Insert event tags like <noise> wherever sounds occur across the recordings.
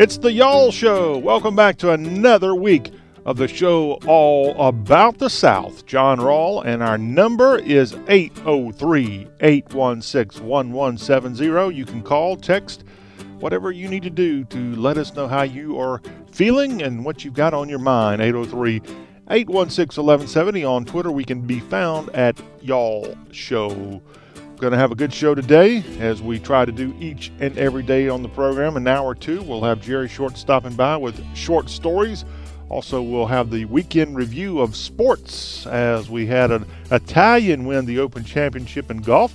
It's the Y'all Show. Welcome back to another week of the show all about the South. John Rawl, and our number is 803 816 1170. You can call, text, whatever you need to do to let us know how you are feeling and what you've got on your mind. 803 816 1170. On Twitter, we can be found at Y'all Show going to have a good show today, as we try to do each and every day on the program. An hour or two, we'll have Jerry Short stopping by with short stories. Also, we'll have the weekend review of sports as we had an Italian win the Open Championship in golf.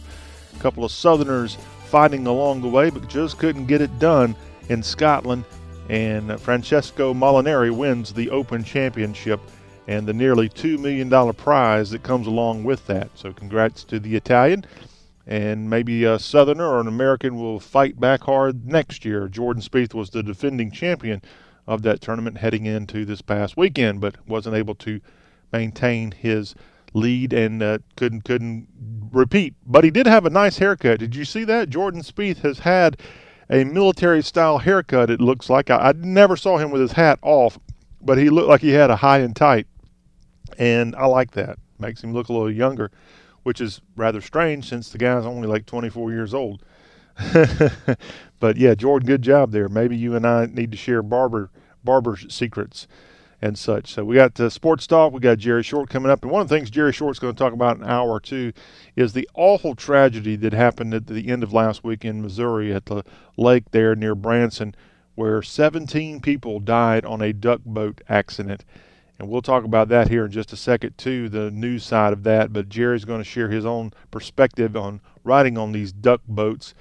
A couple of Southerners fighting along the way, but just couldn't get it done in Scotland. And Francesco Molinari wins the Open Championship and the nearly $2 million prize that comes along with that. So, congrats to the Italian and maybe a Southerner or an American will fight back hard next year. Jordan Spieth was the defending champion of that tournament heading into this past weekend, but wasn't able to maintain his lead and uh, couldn't couldn't repeat. But he did have a nice haircut. Did you see that? Jordan Spieth has had a military style haircut. It looks like I, I never saw him with his hat off, but he looked like he had a high and tight, and I like that. Makes him look a little younger which is rather strange since the guy's only like 24 years old. <laughs> but yeah, Jordan, good job there. Maybe you and I need to share barber barber secrets and such. So we got the sports talk. We got Jerry Short coming up, and one of the things Jerry Short's going to talk about in an hour or two is the awful tragedy that happened at the end of last week in Missouri at the lake there near Branson, where 17 people died on a duck boat accident. And we'll talk about that here in just a second, too, the news side of that. But Jerry's going to share his own perspective on riding on these duck boats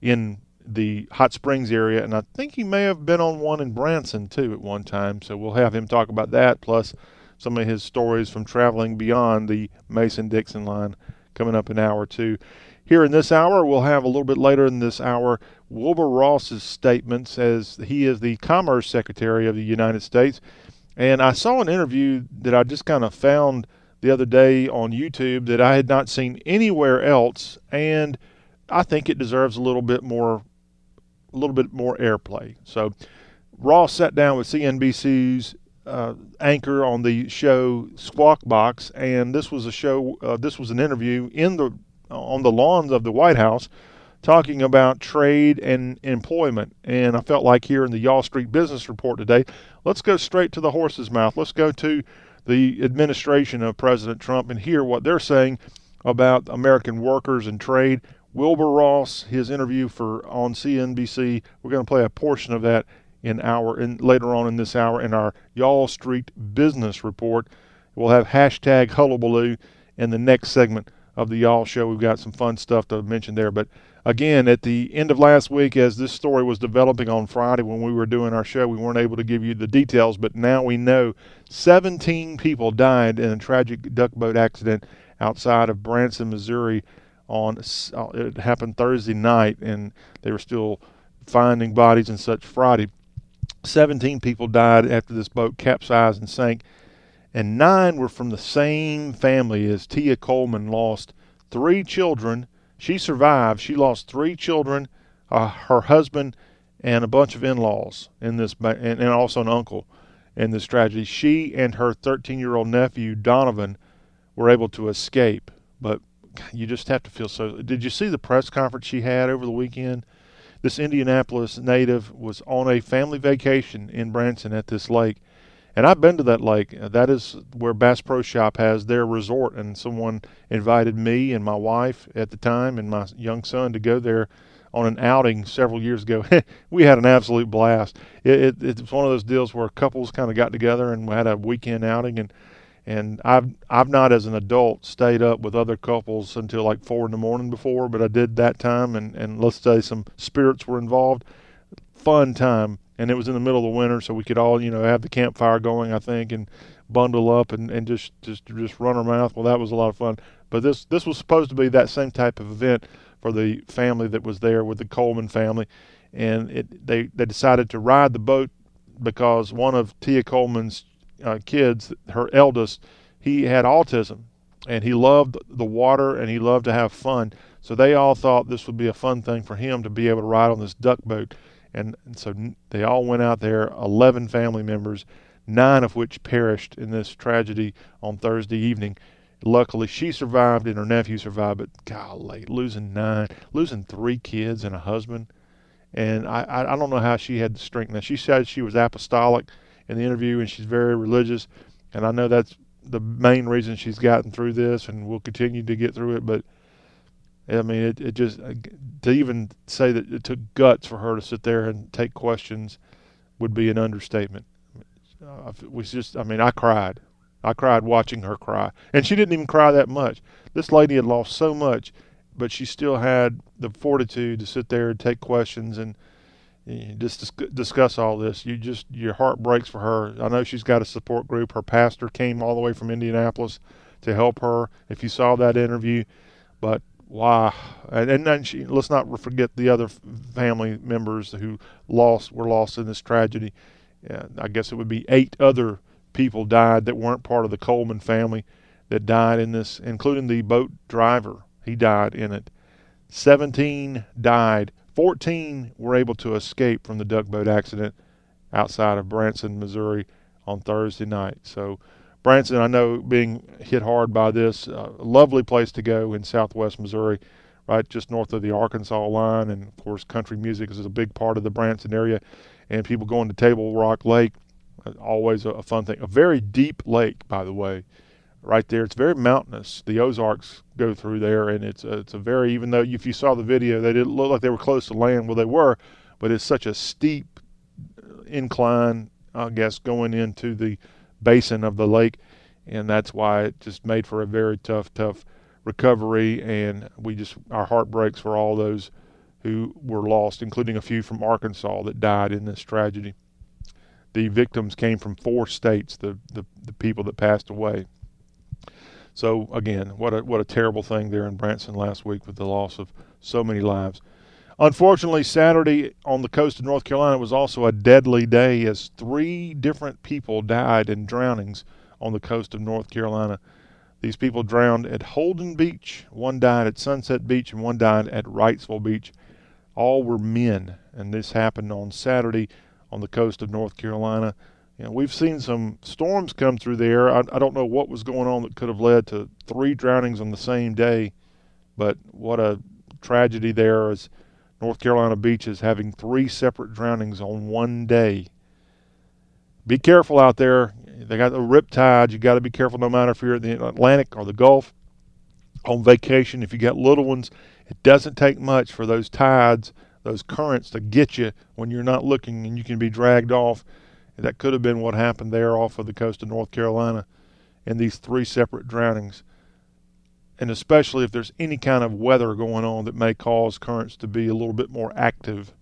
in the Hot Springs area. And I think he may have been on one in Branson, too, at one time. So we'll have him talk about that, plus some of his stories from traveling beyond the Mason Dixon line coming up in an hour two. Here in this hour, we'll have a little bit later in this hour Wilbur Ross's statements as he is the Commerce Secretary of the United States. And I saw an interview that I just kind of found the other day on YouTube that I had not seen anywhere else, and I think it deserves a little bit more, a little bit more airplay. So, Ross sat down with CNBC's uh, anchor on the show Squawk Box, and this was a show. Uh, this was an interview in the on the lawns of the White House talking about trade and employment. And I felt like here in the Y'all Street Business Report today, let's go straight to the horse's mouth. Let's go to the administration of President Trump and hear what they're saying about American workers and trade. Wilbur Ross, his interview for on CNBC. We're going to play a portion of that in our in later on in this hour in our Y'all Street Business Report. We'll have hashtag hullabaloo in the next segment of the Y'all Show. We've got some fun stuff to mention there, but again, at the end of last week, as this story was developing on Friday when we were doing our show, we weren't able to give you the details, but now we know 17 people died in a tragic duck boat accident outside of Branson, Missouri. On uh, it happened Thursday night, and they were still finding bodies and such Friday. 17 people died after this boat capsized and sank, and nine were from the same family as Tia Coleman lost three children she survived. She lost three children, uh, her husband, and a bunch of in-laws in this, and, and also an uncle in this tragedy. She and her 13-year-old nephew Donovan were able to escape, but you just have to feel so. Did you see the press conference she had over the weekend? This Indianapolis native was on a family vacation in Branson at this lake, and I've been to that lake. Uh, that is where Bass Pro Shop has their resort, and someone invited me and my wife at the time and my young son to go there on an outing several years ago. <laughs> we had an absolute blast. It, it, it's one of those deals where couples kind of got together and we had a weekend outing, and and I've I've not as an adult stayed up with other couples until like four in the morning before, but I did that time, and and let's say some spirits were involved. Fun time and it was in the middle of the winter, so we could all, you know, have the campfire going, I think, and bundle up and, and just, just just run our mouth. Well, that was a lot of fun. But this this was supposed to be that same type of event for the family that was there with the Coleman family, and it they they decided to ride the boat because one of Tia Coleman's uh, kids, her eldest, he had autism, and he loved the water and he loved to have fun. So they all thought this would be a fun thing for him to be able to ride on this duck boat and, and so they all went out there. Eleven family members, nine of which perished in this tragedy on Thursday evening. Luckily, she survived and her nephew survived, but golly, losing nine, losing three kids and a husband. And I, I, I don't know how she had the strength. Now, she said she was apostolic in the interview and she's very religious. And I know that's the main reason she's gotten through this and will continue to get through it. But I mean, it, it just uh, to even say that it took guts for her to sit there and take questions would be an understatement. Uh, it was just, I mean, I cried. I cried watching her cry, and she didn't even cry that much. This lady had lost so much, but she still had the fortitude to sit there and take questions and just discuss all this. You just your heart breaks for her. I know she's got a support group. Her pastor came all the way from Indianapolis to help her. If you saw that interview, but wow, and, and then she, let's not forget the other family members who lost were lost in this tragedy. I guess it would be eight other people died that weren't part of the Coleman family that died in this, including the boat driver. He died in it. 17 died. 14 were able to escape from the duck boat accident outside of Branson, Missouri on Thursday night. So, Branson, I know being hit hard by this, uh, lovely place to go in southwest Missouri, right just north of the Arkansas line. And of course, country music is a big part of the Branson area. And people going to Table Rock Lake uh, always a, fun thing. A very deep lake, by the way, right there. It's very mountainous. The Ozarks go through there, and it's a, it's a very even though if you saw the video, they didn't look like they were close to land. Well, they were, but it's such a steep uh, incline, I guess, going into the basin of the lake, and that's why it just made for a very tough, tough recovery. And we just our heart breaks for all those who were lost, including a few from Arkansas that died in this tragedy the victims came from four states, the, the, the people that passed away. So again, what a what a terrible thing there in Branson last week with the loss of so many lives. Unfortunately, Saturday on the coast of North Carolina was also a deadly day as three different people died in drownings on the coast of North Carolina. These people drowned at Holden Beach, one died at Sunset Beach, and one died at Wrightsville Beach. All were men, and this happened on Saturday on the coast of North Carolina. You know, we've seen some storms come through there. I, I don't know what was going on that could have led to three drownings on the same day, but what a tragedy there is North Carolina beaches having three separate drownings on one day. Be careful out there. They got the rip tides. You got to be careful no matter if you're in the Atlantic or the Gulf on vacation. If you got little ones, it doesn't take much for those tides those currents to get you when you're not looking and you can be dragged off. That could have been what happened there off of the coast of North Carolina in these three separate drownings. And especially if there's any kind of weather going on that may cause currents to be a little bit more active,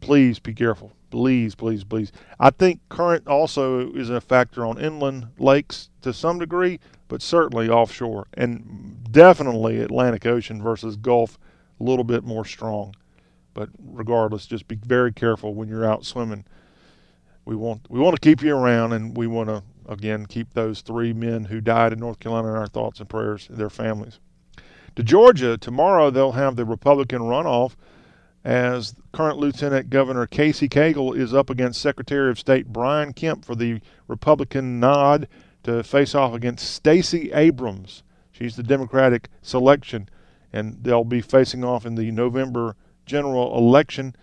please be careful. Please, please, please. I think current also is a factor on inland lakes to some degree, but certainly offshore. And definitely Atlantic Ocean versus Gulf, a little bit more strong. But regardless, just be very careful when you're out swimming. We want we want to keep you around, and we want to again keep those three men who died in North Carolina in our thoughts and prayers, their families. To Georgia tomorrow, they'll have the Republican runoff as current Lieutenant Governor Casey Cagle is up against Secretary of State Brian Kemp for the Republican nod to face off against Stacey Abrams. She's the Democratic selection, and they'll be facing off in the November general election.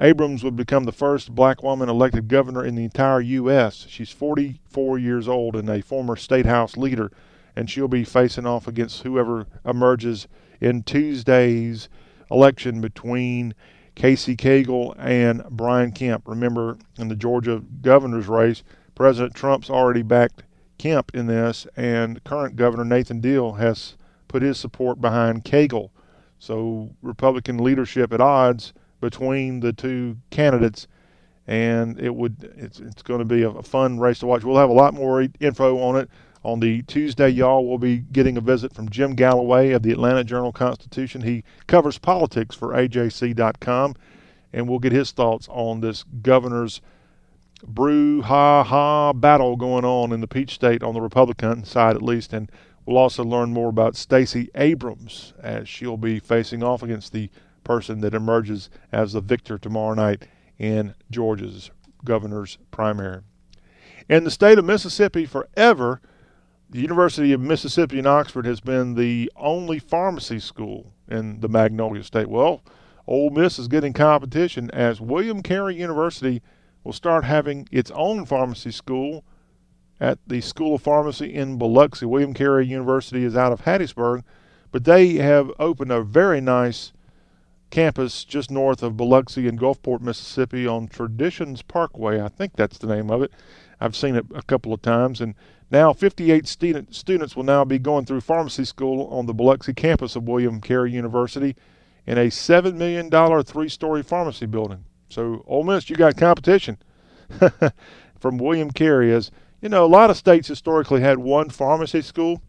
Abrams would become the first black woman elected governor in the entire U.S. She's 44 years old and a former state house leader, and she'll be facing off against whoever emerges in Tuesday's election between Casey Cagle and Brian Kemp. Remember, in the Georgia governor's race, President Trump's already backed Kemp in this, and current Governor Nathan Deal has put his support behind Cagle. So Republican leadership at odds between the two candidates, and it would it's it's going to be a, fun race to watch. We'll have a lot more info on it on the Tuesday. Y'all will be getting a visit from Jim Galloway of the Atlanta Journal Constitution. He covers politics for AJC.com, and we'll get his thoughts on this governor's brew ha ha battle going on in the Peach State on the Republican side, at least, and We'll also learn more about Stacey Abrams as she'll be facing off against the person that emerges as the victor tomorrow night in Georgia's governor's primary. In the state of Mississippi, forever, the University of Mississippi in Oxford has been the only pharmacy school in the Magnolia State. Well, Ole Miss is getting competition as William Carey University will start having its own pharmacy school at the School of Pharmacy in Biloxi. William Carey University is out of Hattiesburg, but they have opened a very nice campus just north of Biloxi in Gulfport, Mississippi on Traditions Parkway. I think that's the name of it. I've seen it a couple of times, and now 58 student, students will now be going through pharmacy school on the Biloxi campus of William Carey University in a $7 million three story pharmacy building. So, Ole Miss, you got competition <laughs> from William Carey. As you know, a lot of states historically had one pharmacy school,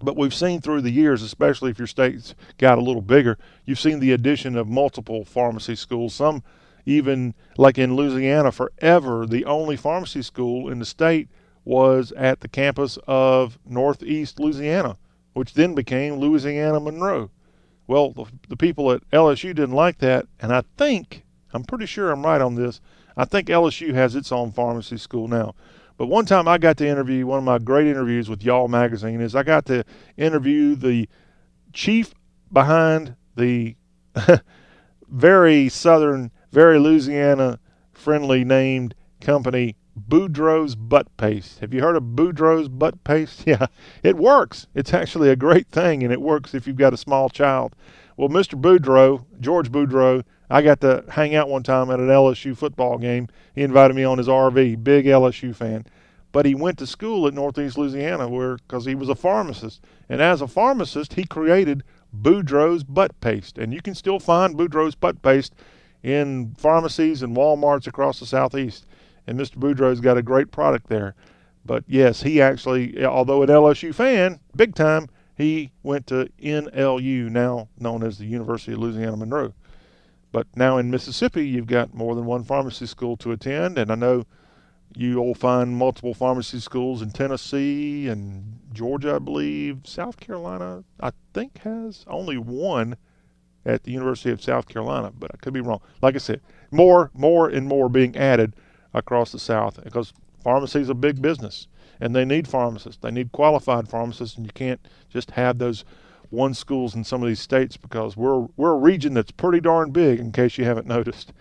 but we've seen through the years, especially if your state's got a little bigger, you've seen the addition of multiple pharmacy schools. Some even like in Louisiana, forever the only pharmacy school in the state was at the campus of Northeast Louisiana, which then became Louisiana Monroe. Well, the, the people at LSU didn't like that, and I think, I'm pretty sure I'm right on this, I think LSU has its own pharmacy school now. But one time I got to interview, one of my great interviews with Y'all Magazine is I got to interview the chief behind the <laughs> very southern, very Louisiana friendly named company Boudreaux's butt paste. Have you heard of Boudreaux's butt paste? <laughs> Yeah, it works. It's actually a great thing, and it works if you've got a small child. Well, Mr. Boudreaux, George Boudreaux, I got to hang out one time at an LSU football game. He invited me on his RV, big LSU fan. But he went to school at Northeast Louisiana where because he was a pharmacist. And as a pharmacist, he created Boudreaux's butt paste. And you can still find Boudreaux's butt paste in pharmacies and Walmarts across the southeast and Mr. Boudreaux's got a great product there. But yes, he actually, although an LSU fan, big time, he went to NLU, now known as the University of Louisiana Monroe. But now in Mississippi, you've got more than one pharmacy school to attend, and I know you'll find multiple pharmacy schools in Tennessee and Georgia, I believe. South Carolina, I think, has only one at the University of South Carolina, but I could be wrong. Like I said, more, more, and more being added across the South because pharmacy is a big business and they need pharmacists. They need qualified pharmacists, and you can't just have those one schools in some of these states because we're we're a region that's pretty darn big. In case you haven't <laughs> noticed.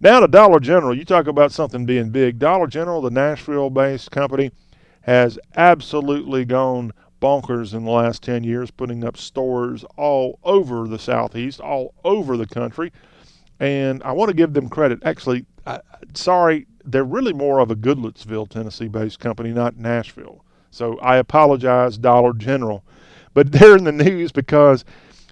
Now to Dollar General, you talk about something being big. Dollar General, the Nashville-based company, has absolutely gone bonkers in the last 10 years, putting up stores all over the Southeast, all over the country. And I want to give them credit. Actually, I, sorry, they're really more of a Goodlettsville, Tennessee based company, not Nashville. So I apologize, Dollar General. But <laughs> they're in the news because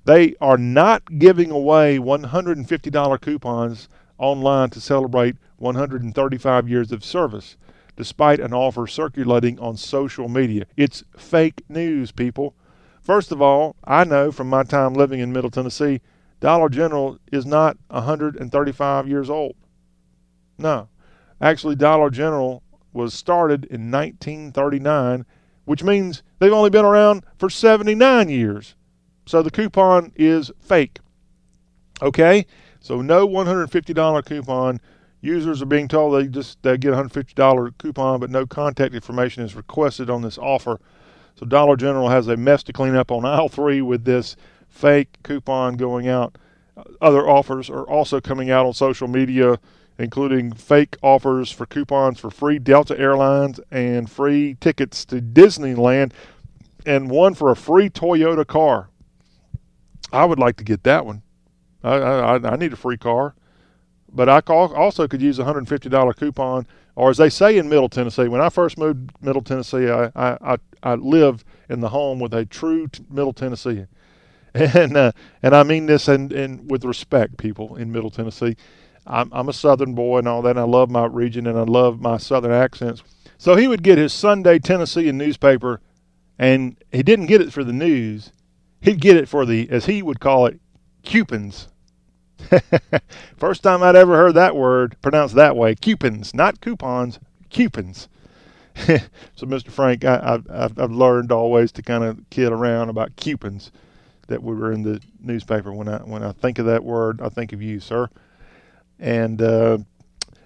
they are not giving away $150 coupons online to celebrate 135 years of service, despite an offer circulating on social media. It's fake news, people. First of all, I know from my time living in Middle Tennessee, Dollar General is not 135 years old. No. Actually, Dollar General was started in 1939, which means they've only been around for 79 years. So the coupon is fake. Okay? So no $150 coupon. Users are being told they just they get a $150 coupon, but no contact information is requested on this offer. So Dollar General has a mess to clean up on aisle three with this fake coupon going out. Other offers are also coming out on social media including fake offers for coupons for free Delta Airlines and free tickets to Disneyland, and one for a free Toyota car. I would like to get that one. I, I, I need a free car. But I also could use a $150 coupon, or as they say in Middle Tennessee, when I first moved Middle Tennessee, I, I, I lived in the home with a true Middle Tennessee. <laughs> And, uh, and I mean this and, and with respect, people in Middle Tennessee. I'm, I'm a Southern boy and all that. And I love my region and I love my Southern accents. So he would get his Sunday Tennessean newspaper, and he didn't get it for the news. He'd get it for the, as he would call it, coupons. <laughs> First time I'd ever heard that word pronounced that way. Coupons, not coupons, coupons. <laughs> so, Mr. Frank, I, have I've learned always to kind of kid around about coupons that we were in the newspaper. When I when I think of that word, I think of you, sir. And uh,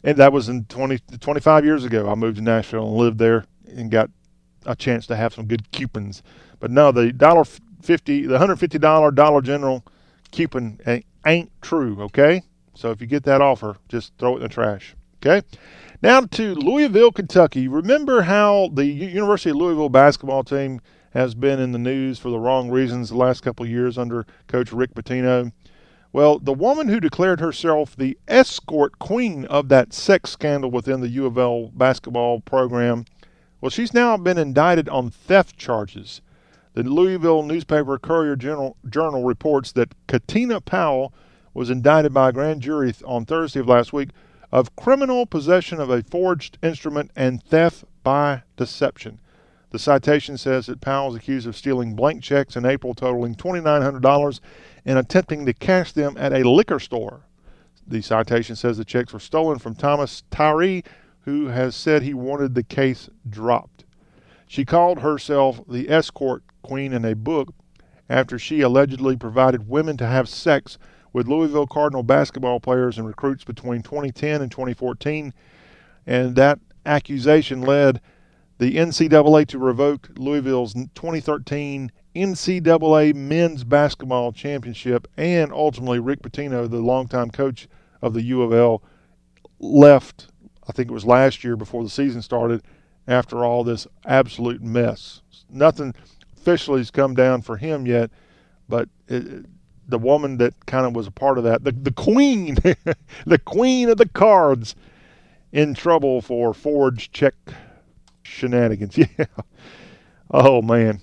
and that was in 20, 25 years ago. I moved to Nashville and lived there and got a chance to have some good coupons. But no, the dollar fifty, the hundred fifty dollar Dollar General coupon ain't true. Okay, so if you get that offer, just throw it in the trash. Okay. Now to Louisville, Kentucky. Remember how the University of Louisville basketball team has been in the news for the wrong reasons the last couple of years under Coach Rick Pitino? Well, the woman who declared herself the escort queen of that sex scandal within the U of L basketball program, well, she's now been indicted on theft charges. The Louisville newspaper Courier Journal, Journal reports that Katina Powell was indicted by a grand jury on Thursday of last week of criminal possession of a forged instrument and theft by deception. The citation says that Powell is accused of stealing blank checks in April totaling $2,900 and attempting to cash them at a liquor store. The citation says the checks were stolen from Thomas Tyree, who has said he wanted the case dropped. She called herself the escort queen in a book after she allegedly provided women to have sex with Louisville Cardinal basketball players and recruits between 2010 and 2014, and that accusation led the NCAA to revoke Louisville's 2013 NCAA men's basketball championship, and ultimately Rick Pitino, the longtime coach of the U of L, left. I think it was last year before the season started. After all this absolute mess, nothing officially has come down for him yet, but it, the woman that kind of was a part of that, the the queen, <laughs> the queen of the cards, in trouble for forged check shenanigans. <laughs> Yeah. Oh man.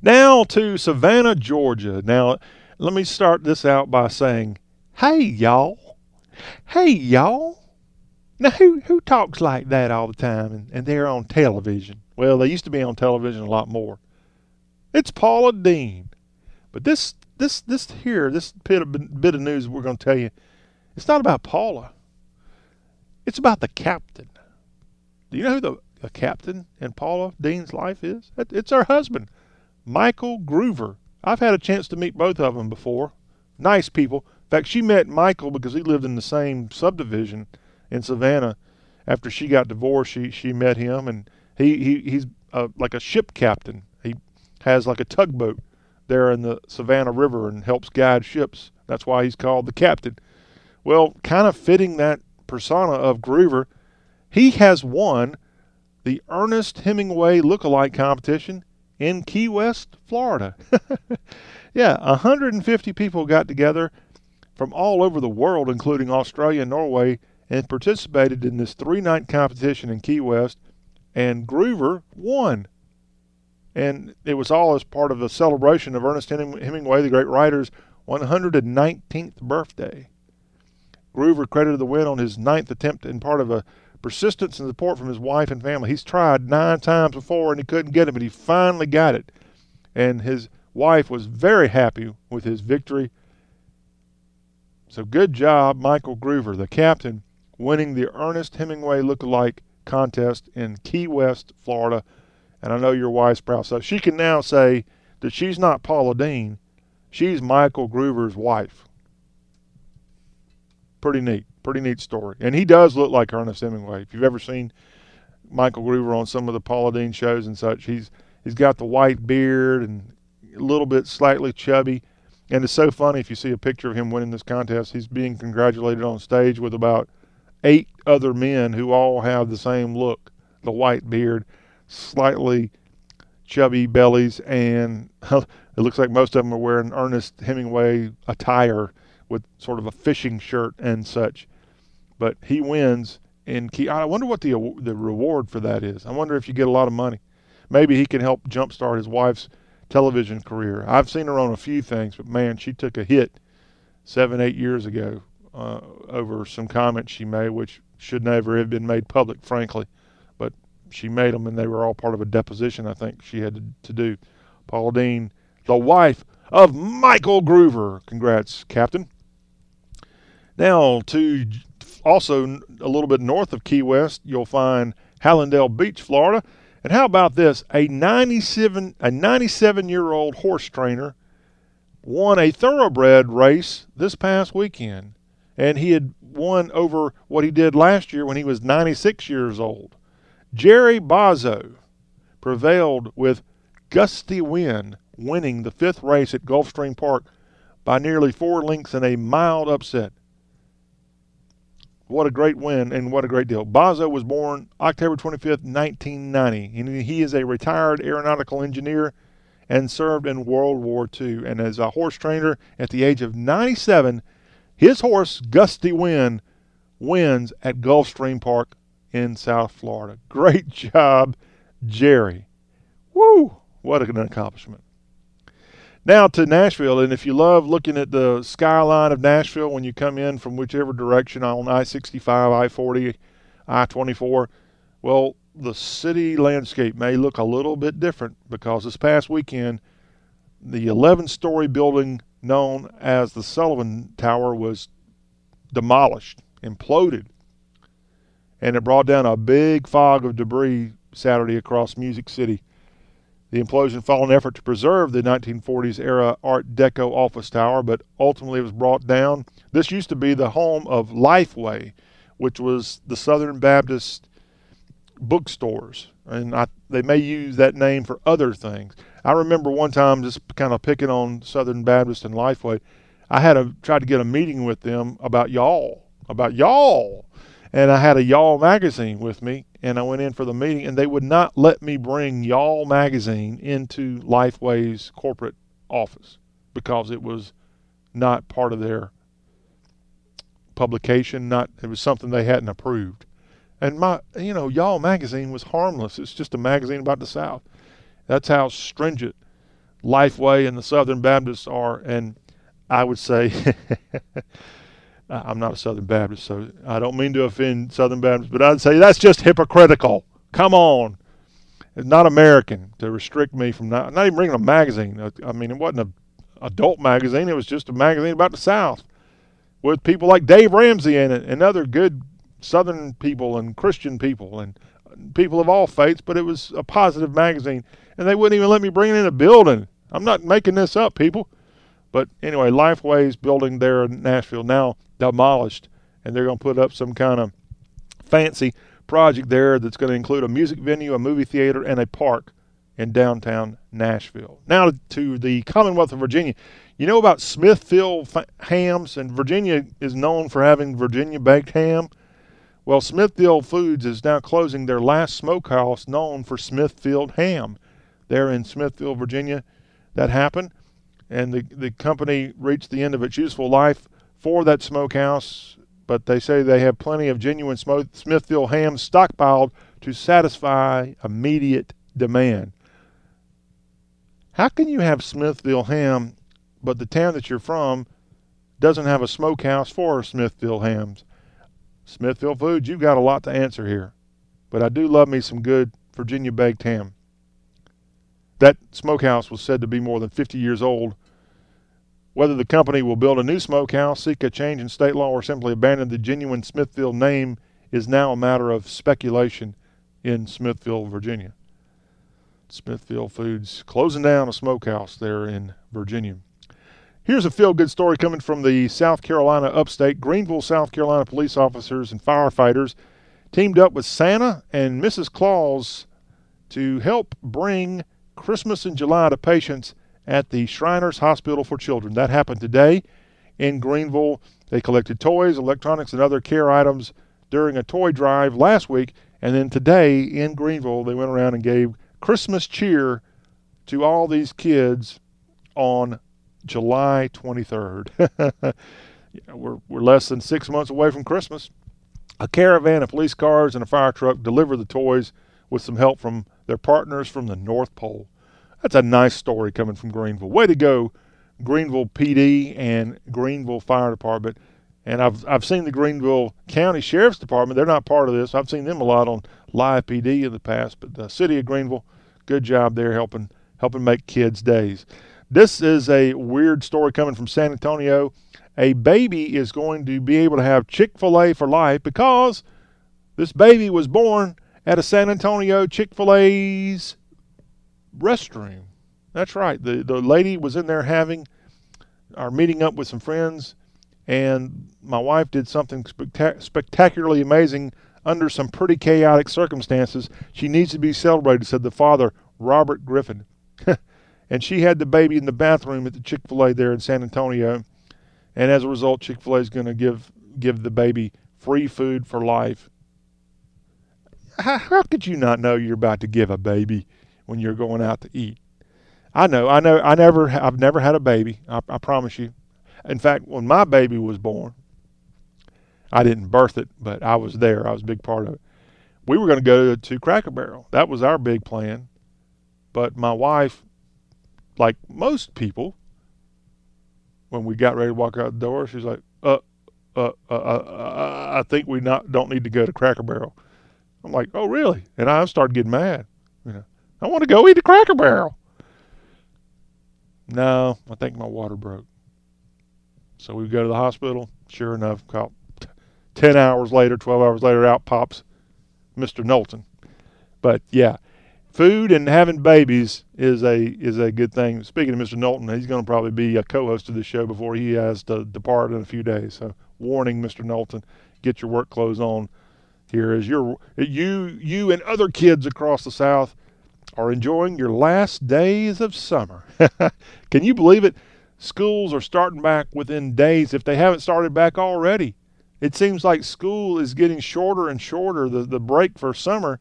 Now to Savannah, Georgia. Now let me start this out by saying, "Hey y'all, hey y'all." Now who who talks like that all the time and, and they're on television? Well, they used to be on television a lot more. It's Paula Deen. But this this this here, this bit of, bit of news we're going to tell you, it's not about Paula. It's about the captain. Do you know who the, the captain in Paula Deen's life is? It's her husband, Michael Groover. I've had a chance to meet both of them before. Nice people. In fact, she met Michael because he lived in the same subdivision in Savannah. After she got divorced, she she met him, and he, he he's like a ship captain. He has like a tugboat there in the Savannah River and helps guide ships. That's why he's called the captain. Well, kind of fitting that persona of Groover, he has won the Ernest Hemingway lookalike competition in Key West, Florida. <laughs> yeah, 150 people got together from all over the world, including Australia and Norway, and participated in this three night competition in Key West, and Groover won and it was all as part of the celebration of Ernest Hemingway, the great writer's 119th birthday. Groover credited the win on his ninth attempt in part of a persistence and support from his wife and family. He's tried nine times before and he couldn't get it, but he finally got it. And his wife was very happy with his victory. So good job, Michael Groover, the captain, winning the Ernest Hemingway Lookalike contest in Key West, Florida and I know your wife's proud. So she can now say that she's not Paula Deen, she's Michael Groover's wife. Pretty neat, pretty neat story. And he does look like Ernest Hemingway. If you've ever seen Michael Groover on some of the Paula Deen shows and such, he's he's got the white beard and a little bit slightly chubby. And it's so funny if you see a picture of him winning this contest. He's being congratulated on stage with about eight other men who all have the same look, the white beard slightly chubby bellies, and <laughs> it looks like most of them are wearing Ernest Hemingway attire with sort of a fishing shirt and such. But he wins, and key, I wonder what the the reward for that is. I wonder if you get a lot of money. Maybe he can help jumpstart his wife's television career. I've seen her on a few things, but man, she took a hit seven, eight years ago uh, over some comments she made, which should never have been made public, frankly But she made them, and they were all part of a deposition I think she had to, do. Paula Deen, the wife of Michael Groover. Congrats, Captain. Now to also a little bit north of Key West, you'll find Hallandale Beach, Florida. And how about this? A 97 a 97 year old horse trainer won a thoroughbred race this past weekend. And he had won over what he did last year when he was 96 years old. Jerry Bozzo prevailed with gusty wind, winning the fifth race at Gulfstream Park by nearly four lengths in a mild upset. What a great win and what a great deal. Bozzo was born October 25th, 1990, and he is a retired aeronautical engineer and served in World War II. And as a horse trainer at the age of 97, his horse, Gusty Wind, wins at Gulfstream Park in South Florida. Great <laughs> job, Jerry. Woo! What an accomplishment. Now to Nashville, and if you love looking at the skyline of Nashville when you come in from whichever direction on I 65, I 40, I 24, well, the city landscape may look a little bit different because this past weekend, the 11 story building known as the Sullivan Tower was demolished, imploded, and it brought down a big fog of debris Saturday across Music City. The implosion followed an effort to preserve the 1940s era Art Deco office tower, but ultimately it was brought down. This used to be the home of Lifeway, which was the Southern Baptist bookstores, and I, they may use that name for other things. I remember one time just kind of picking on Southern Baptist and Lifeway. I had to try to get a meeting with them about y'all, about y'all, and I had a y'all magazine with me, and I went in for the meeting, and they would not let me bring Y'all magazine into Lifeway's corporate office because it was not part of their publication. Not it was something they hadn't approved. And my, you know, Y'all magazine was harmless. It's just a magazine about the South. That's how stringent Lifeway and the Southern Baptists are. And I would say <laughs> I'm not a Southern Baptist, so I don't mean to offend Southern Baptists, but I'd say that's just hypocritical. Come on. It's not American to restrict me from not, not even bringing a magazine. I mean, it wasn't an adult magazine, it was just a magazine about the South with people like Dave Ramsey in it and other good Southern people and Christian people and people of all faiths, but it was a positive magazine. And they wouldn't even let me bring it in a building. I'm not making this up, people. But anyway, Lifeway's building there in Nashville now demolished, and they're going to put up some kind of fancy project there that's going to include a music venue, a movie theater, and a park in downtown Nashville. Now to the Commonwealth of Virginia. You know about Smithfield hams, and Virginia is known for having Virginia baked ham. Well, Smithfield Foods is now closing their last smokehouse known for Smithfield ham. There in Smithfield, Virginia, that happened, and the the company reached the end of its useful life for that smokehouse, but they say they have plenty of genuine Smithfield ham stockpiled to satisfy immediate demand. How can you have Smithfield ham, but the town that you're from doesn't have a smokehouse for Smithfield hams? Smithfield Foods, you've got a lot to answer here. But I do love me some good Virginia baked ham. That smokehouse was said to be more than 50 years old whether the company will build a new smokehouse, seek a change in state law, or simply abandon the genuine Smithfield name is now a matter of speculation in Smithfield, Virginia. Smithfield Foods closing down a smokehouse there in Virginia. Here's a feel good story coming from the South Carolina upstate. Greenville, South Carolina police officers and firefighters teamed up with Santa and Mrs. Claus to help bring Christmas in July to patients at the Shriners Hospital for Children. That happened today in Greenville. They collected toys, electronics, and other care items during a toy drive last week. And then today in Greenville, they went around and gave Christmas cheer to all these kids on July 23rd. <laughs> we're, we're less than six months away from Christmas. A caravan of police cars and a fire truck delivered the toys with some help from their partners from the North Pole. That's a nice story coming from Greenville. Way to go, Greenville PD and Greenville Fire Department. And I've I've seen the Greenville County Sheriff's Department. They're not part of this. I've seen them a lot on live PD in the past. But the city of Greenville, good job there helping helping make kids' days. This is a weird story coming from San Antonio. A baby is going to be able to have Chick Fil A for life because this baby was born at a San Antonio Chick Fil A's restroom. That's right. The the lady was in there having our meeting up with some friends, and my wife did something spectac- spectacularly amazing under some pretty chaotic circumstances. She needs to be celebrated, said the father, Robert Griffin. <laughs> and she had the baby in the bathroom at the Chick fil A there in San Antonio. And as a result, Chick fil A is going to give, give the baby free food for life. How, how could you not know you're about to give a baby when you're going out to eat? I know, I know, I never, I've never had a baby. I, I promise you. In fact, when my baby was born, I didn't birth it, but I was there. I was a big part of it. We were going to go to Cracker Barrel. That was our big plan. But my wife, like most people, when we got ready to walk out the door, she's like, uh, uh, uh, uh, uh I think we not don't need to go to Cracker Barrel. I'm like, oh, really? And I started getting mad. You know, I want to go eat a Cracker Barrel. No, I think my water broke. So we go to the hospital. Sure enough, call, 10 hours later, 12 hours later, out pops Mr. Knowlton. But yeah, food and having babies is a is a good thing. Speaking of Mr. Knowlton, he's going to probably be a co-host of the show before he has to depart in a few days. So, warning, Mr. Knowlton, get your work clothes on. Here as your you you and other kids across the South are enjoying your last days of summer. <laughs> Can you believe it? Schools are starting back within days if they haven't started back already. It seems like school is getting shorter and shorter, the, the break for summer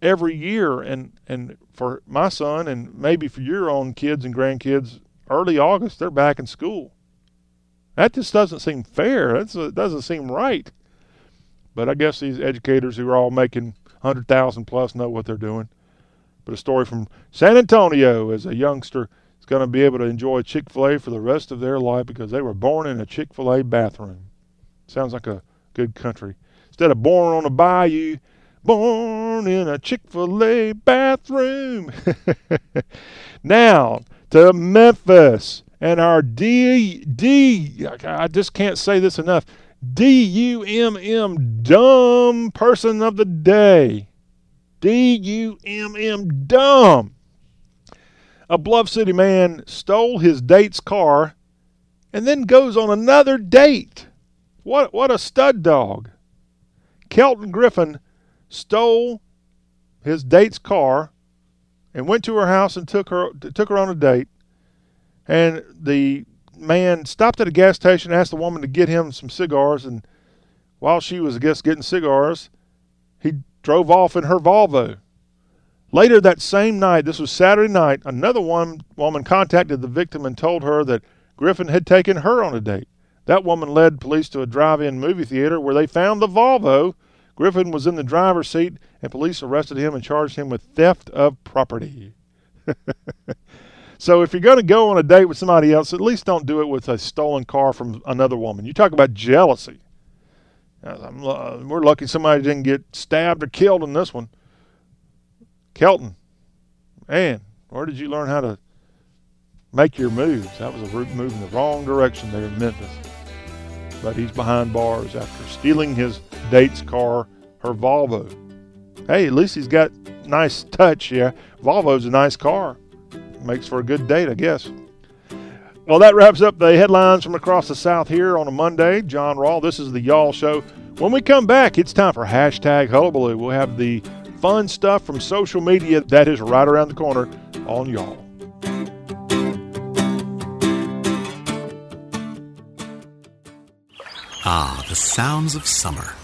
every year. And, and for my son, and maybe for your own kids and grandkids, early August, they're back in school. That just doesn't seem fair. That uh, doesn't seem right. But I guess these educators who are all making 100,000 plus know what they're doing. But a story from San Antonio as a youngster is going to be able to enjoy Chick fil A for the rest of their life because they were born in a Chick fil A bathroom. Sounds like a good country. Instead of born on a bayou, born in a Chick fil A bathroom. <laughs> now to Memphis and our D, D, I just can't say this enough. D U M M, dumb person of the day. D U M M, dumb. A Bluff City man stole his date's car and then goes on another date. What what a stud dog. Kelton Griffin stole his date's car and went to her house and took her took her on a date. And the man stopped at a gas station, asked the woman to get him some cigars, and while she was, I guess, getting cigars, he drove off in her Volvo. Later that same night, this was Saturday night, another one woman contacted the victim and told her that Griffin had taken her on a date. That woman led police to a drive in movie theater where they found the Volvo. Griffin was in the driver's seat, and police arrested him and charged him with theft of property. <laughs> so if you're going to go on a date with somebody else, at least don't do it with a stolen car from another woman. You talk about jealousy. Uh, we're lucky somebody didn't get stabbed or killed in this one. Kelton, man, where did you learn how to make your moves? That was a move in the wrong direction there in Memphis but he's behind bars after stealing his date's car, her Volvo. Hey, at least he's got nice touch, yeah. Volvo's a nice car. Makes for a good date, I guess. Well, that wraps up the headlines from across the South here on a Monday. John Rawl, this is the Y'all Show. When we come back, it's time for hashtag Hullabaloo. We'll have the fun stuff from social media that is right around the corner on Y'all. Ah, the sounds of summer.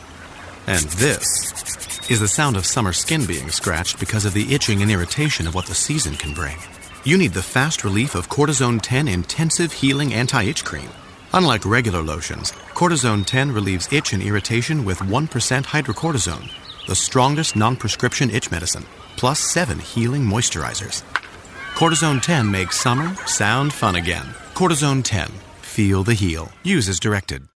And this is the sound of summer skin being scratched because of the itching and irritation of what the season can bring. You need the fast relief of Cortizone 10 Intensive Healing Anti Itch Cream. Unlike regular lotions, Cortizone 10 relieves itch and irritation with 1% hydrocortisone, the strongest non prescription itch medicine, plus 7 healing moisturizers. Cortizone 10 makes summer sound fun again. Cortizone 10. Feel the heal. Use as directed.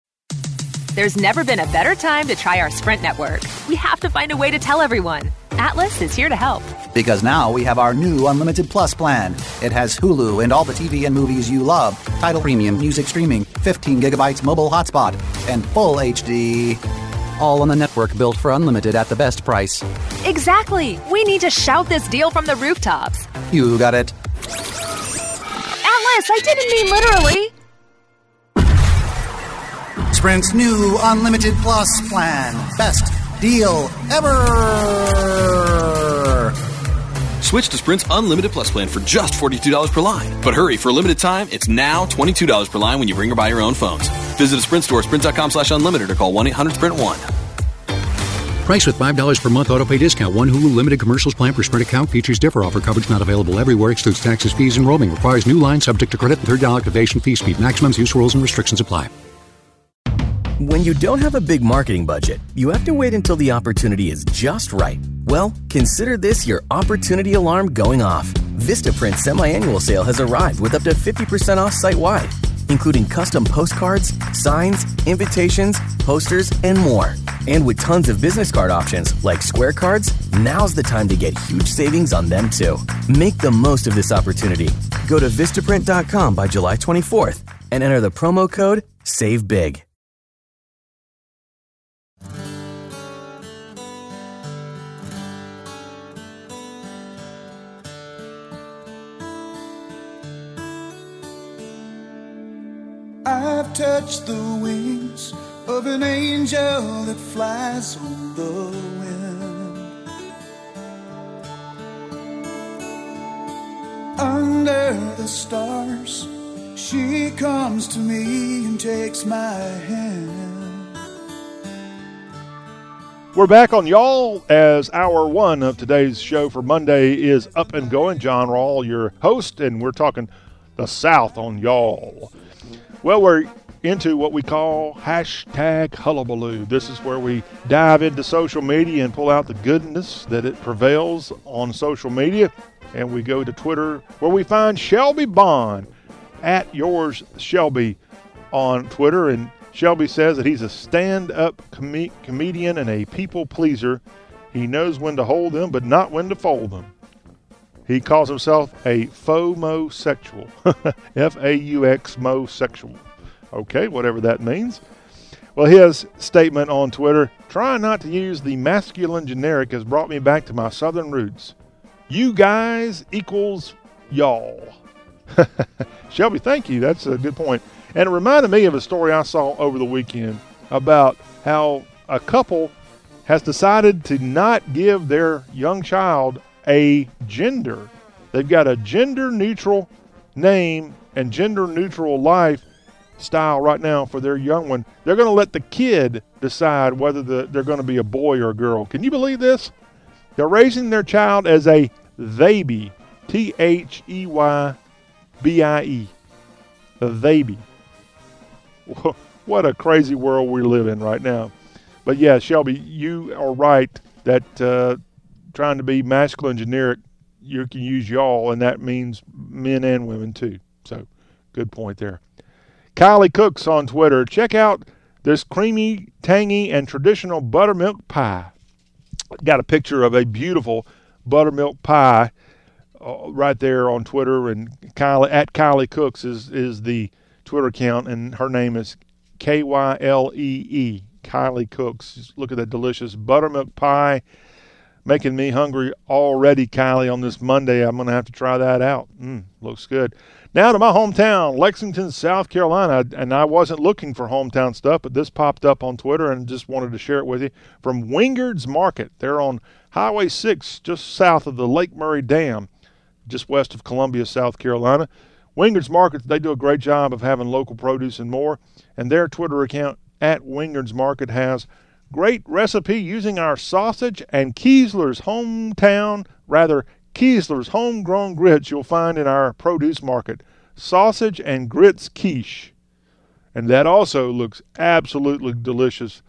There's never been a better time to try our Sprint network. We have to find a way to tell everyone. Atlas is here to help. Because now we have our new Unlimited Plus plan. It has Hulu and all the TV and movies you love, Tidal premium, music streaming, 15 gigabytes mobile hotspot, and full HD. All on the network built for unlimited at the best price. Exactly. We need to shout this deal from the rooftops. You got it. Atlas, I didn't mean literally. Sprint's new Unlimited Plus plan. Best deal ever. Switch to Sprint's Unlimited Plus plan for just $42 per line. But hurry, for a limited time, it's now $22 per line when you bring or buy your own phones. Visit a Sprint store, sprint.com slash unlimited, or call 1-800-SPRINT1. Price with $5 per month autopay discount. One Hulu limited commercials plan per Sprint account. Features differ. Offer coverage not available everywhere. Excludes taxes, fees, and roaming. Requires new line subject to credit and $30 activation fee. Speed maximums, use rules, and restrictions apply. When you don't have a big marketing budget, you have to wait until the opportunity is just right. Well, consider this your opportunity alarm going off. Vistaprint semi-annual sale has arrived with up to 50% off site-wide, including custom postcards, signs, invitations, posters, and more. And with tons of business card options like square cards, now's the time to get huge savings on them too. Make the most of this opportunity. Go to Vistaprint.com by July 24th and enter the promo code SAVEBIG. I've touched the wings of an angel that flies on the wind. Under the stars, she comes to me and takes my hand. We're back on y'all as hour one of today's show for Monday is up and going. John Rawl, your host, and we're talking the South on y'all. Well, we're into what we call hashtag hullabaloo. This is where we dive into social media and pull out the goodness that it prevails on social media. And we go to Twitter where we find Shelby Bond at yours Shelby on Twitter. And Shelby says that he's a stand up com- comedian and a people pleaser. He knows when to hold them, but not when to fold them. He calls himself a FOMO-sexual. <laughs> F A U X mo sexual. Okay, whatever that means. Well, his statement on Twitter trying not to use the masculine generic has brought me back to my southern roots. You guys equals y'all. <laughs> Shelby, thank you. That's a good point. And it reminded me of a story I saw over the weekend about how a couple has decided to not give their young child a gender. They've got a gender neutral name and gender neutral life style right now for their young one. They're going to let the kid decide whether the, they're going to be a boy or a girl. Can you believe this? They're raising their child as a baby, T H E Y B I E, a baby. <laughs> What a crazy world we live in right now. But yeah, Shelby, you are right that uh, trying to be masculine generic, you can use y'all, and that means men and women too. So, good point there. Kylie Cooks on Twitter. Check out this creamy, tangy, and traditional buttermilk pie. Got a picture of a beautiful buttermilk pie uh, right there on Twitter, and Kylie at Kylie Cooks is is the Twitter account, and her name is K Y L E E. Kylie Cooks. Look at that delicious buttermilk pie making me hungry already, Kylie, on this Monday. I'm going to have to try that out. Mm, looks good. Now to my hometown, Lexington, South Carolina. And I wasn't looking for hometown stuff, but this popped up on Twitter and just wanted to share it with you. From Wingard's Market. They're on Highway 6, just south of the Lake Murray Dam, just west of Columbia, South Carolina. Wingard's Market, they do a great job of having local produce and more. And their Twitter account at Wingard's Market has great recipe using our sausage and Keesler's hometown, rather Keesler's homegrown grits you'll find in our produce market. Sausage and grits quiche. And that also looks absolutely delicious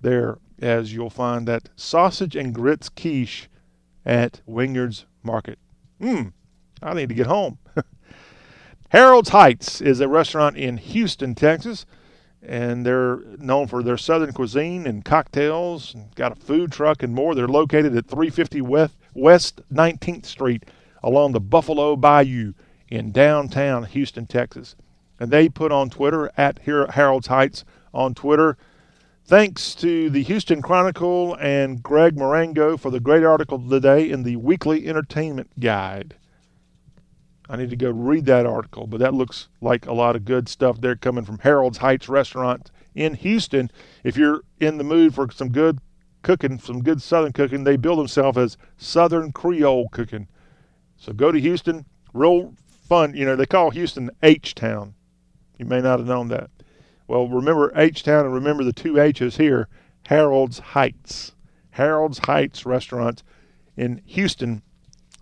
there as you'll find that sausage and grits quiche at Wingard's Market. Mmm, I need to get home. <laughs> Harold's Heights is a restaurant in Houston, Texas and they're known for their southern cuisine and cocktails. Got a food truck and more. They're located at 350 West, West 19th Street along the Buffalo Bayou in downtown Houston, Texas. And they put on Twitter at Harold's Heights on Twitter. Thanks to the Houston Chronicle and Greg Morago for the great article today in the Weekly Entertainment Guide. I need to go read that article, but that looks like a lot of good stuff there coming from Harold's Heights Restaurant in Houston. If you're in the mood for some good cooking, some good Southern cooking, they bill themselves as Southern Creole cooking. So go to Houston. Real fun. You know, they call Houston H Town. You may not have known that. Well, remember H Town and remember the two H's here Harold's Heights. Harold's Heights restaurant in Houston.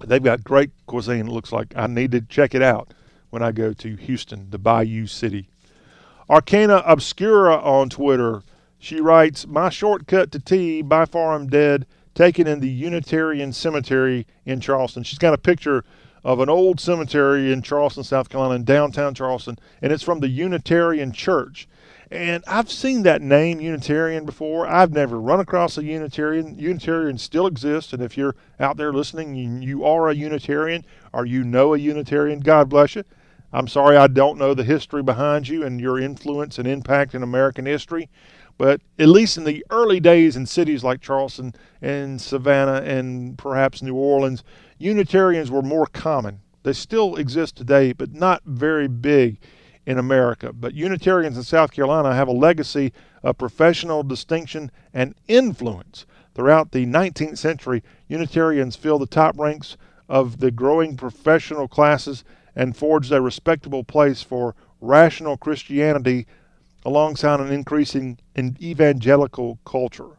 They've got great cuisine. It looks like I need to check it out when I go to Houston, the Bayou City. Arcana Obscura on Twitter. She writes, My shortcut to tea, by far I'm dead, taken in the Unitarian Cemetery in Charleston. She's got a picture of an old cemetery in Charleston, South Carolina, in downtown Charleston, and it's from the Unitarian Church. And I've seen that name Unitarian before. I've never run across a Unitarian. Unitarians still exist, and if you're out there listening, you are a Unitarian or you know a Unitarian, God bless you. I'm sorry I don't know the history behind you and your influence and impact in American history, but at least in the early days in cities like Charleston and Savannah and perhaps New Orleans, Unitarians were more common. They still exist today, but not very big in America. But Unitarians in South Carolina have a legacy of professional distinction and influence. Throughout the 19th century, Unitarians filled the top ranks of the growing professional classes and forged a respectable place for rational Christianity alongside an increasing evangelical culture.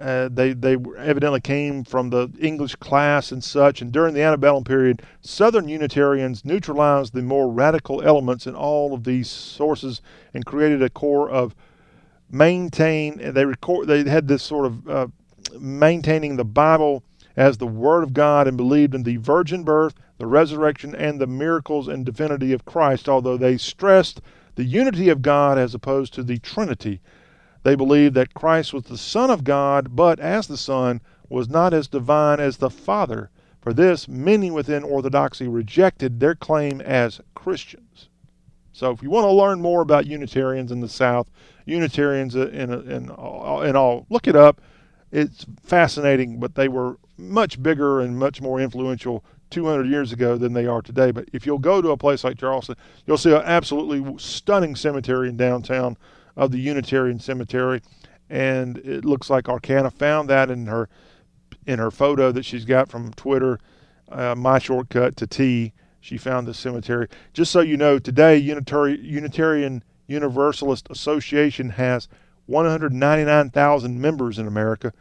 Uh, they they evidently came from the English class and such. And during the antebellum period, Southern Unitarians neutralized the more radical elements in all of these sources and created a core of maintain. They record. They had this sort of uh, maintaining the Bible as the Word of God and believed in the virgin birth, the resurrection, and the miracles and divinity of Christ. Although they stressed the unity of God as opposed to the Trinity they believed that Christ was the Son of God, but as the Son, was not as divine as the Father. For this, many within Orthodoxy rejected their claim as Christians. So, if you want to learn more about Unitarians in the South, Unitarians in, in, in, all, look it up. It's fascinating, but they were much bigger and much more influential 200 years ago than they are today. But if you'll go to a place like Charleston, you'll see an absolutely stunning cemetery in downtown of the Unitarian Cemetery, and it looks like Arcana found that in her in her photo that she's got from Twitter. Uh, my shortcut to T. She found the cemetery. Just so you know, today Unitari- Unitarian Universalist Association has 199,000 members in America,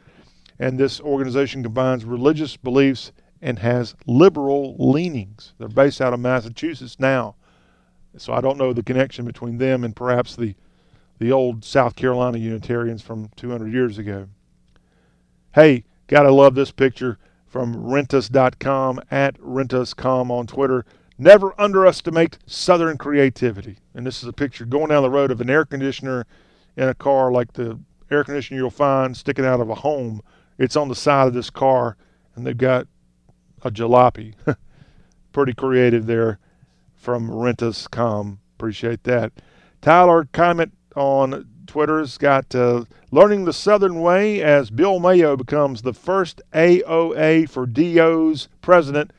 and this organization combines religious beliefs and has liberal leanings. They're based out of Massachusetts now, so I don't know the connection between them and perhaps the the old South Carolina Unitarians from 200 years ago. Hey, gotta love this picture from rentus.com at rentuscom on Twitter. Never underestimate Southern creativity. And this is a picture going down the road of an air conditioner in a car like the air conditioner you'll find sticking out of a home. It's on the side of this car, and they've got a jalopy. <laughs> Pretty creative there from Rentus.com. Appreciate that. Tyler, comment on Twitter's got uh, learning the Southern way as Bill Mayo becomes the first AOA for DO's president,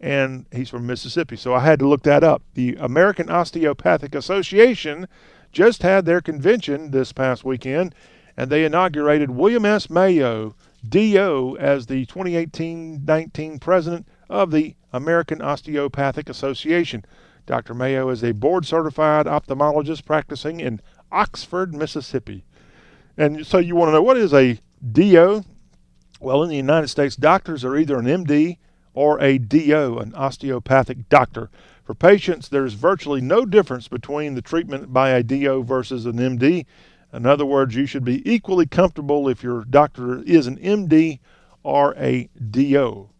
and he's from Mississippi. So I had to look that up. The American Osteopathic Association just had their convention this past weekend, and they inaugurated William S. Mayo, DO, as the 2018 19 president of the American Osteopathic Association. Dr. Mayo is a board certified ophthalmologist practicing in Oxford, Mississippi. And so you want to know what is a DO? Well, in the United States, doctors are either an MD or a DO, an osteopathic doctor. For patients, there's virtually no difference between the treatment by a DO versus an MD. In other words, you should be equally comfortable if your doctor is an MD or a DO.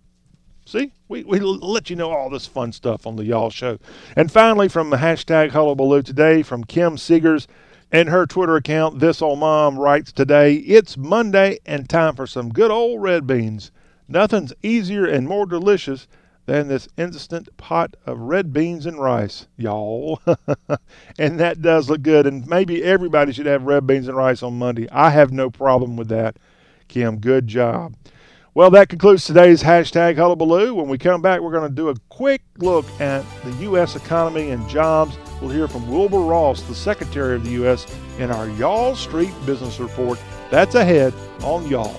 See, we, we let you know all this fun stuff on the Y'all Show. And finally, from the hashtag Hullabaloo today, from Kim Seegers, and her Twitter account, This Old Mom, writes today, It's Monday and time for some good old red beans. Nothing's easier and more delicious than this instant pot of red beans and rice, y'all. <laughs> and that does look good. And maybe everybody should have red beans and rice on Monday. I have no problem with that. Kim, good job. Well, that concludes today's hashtag hullabaloo. When we come back, we're going to do a quick look at the U.S. economy and jobs. We'll hear from Wilbur Ross, the Secretary of the U.S., in our Y'all Street Business Report. That's ahead on Y'all.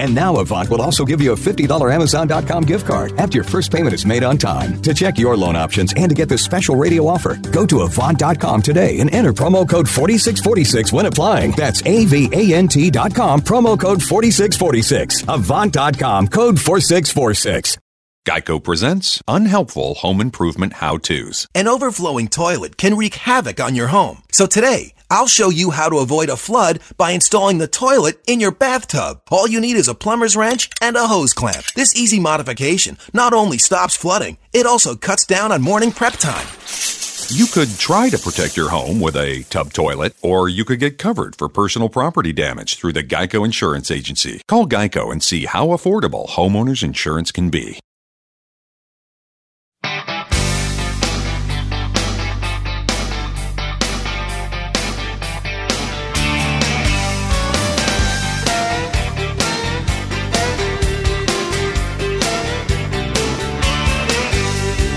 And now Avant will also give you a $50 Amazon.com gift card after your first payment is made on time. To check your loan options and to get this special radio offer, go to Avant.com today and enter promo code 4646 when applying. That's A-V-A-N-T.com, promo code 4646. Avant.com, code 4646. Geico presents unhelpful home improvement how-tos. An overflowing toilet can wreak havoc on your home. So today, I'll show you how to avoid a flood by installing the toilet in your bathtub. All you need is a plumber's wrench and a hose clamp. This easy modification not only stops flooding, it also cuts down on morning prep time. You could try to protect your home with a tub toilet, or you could get covered for personal property damage through the Geico Insurance Agency. Call Geico and see how affordable homeowners insurance can be.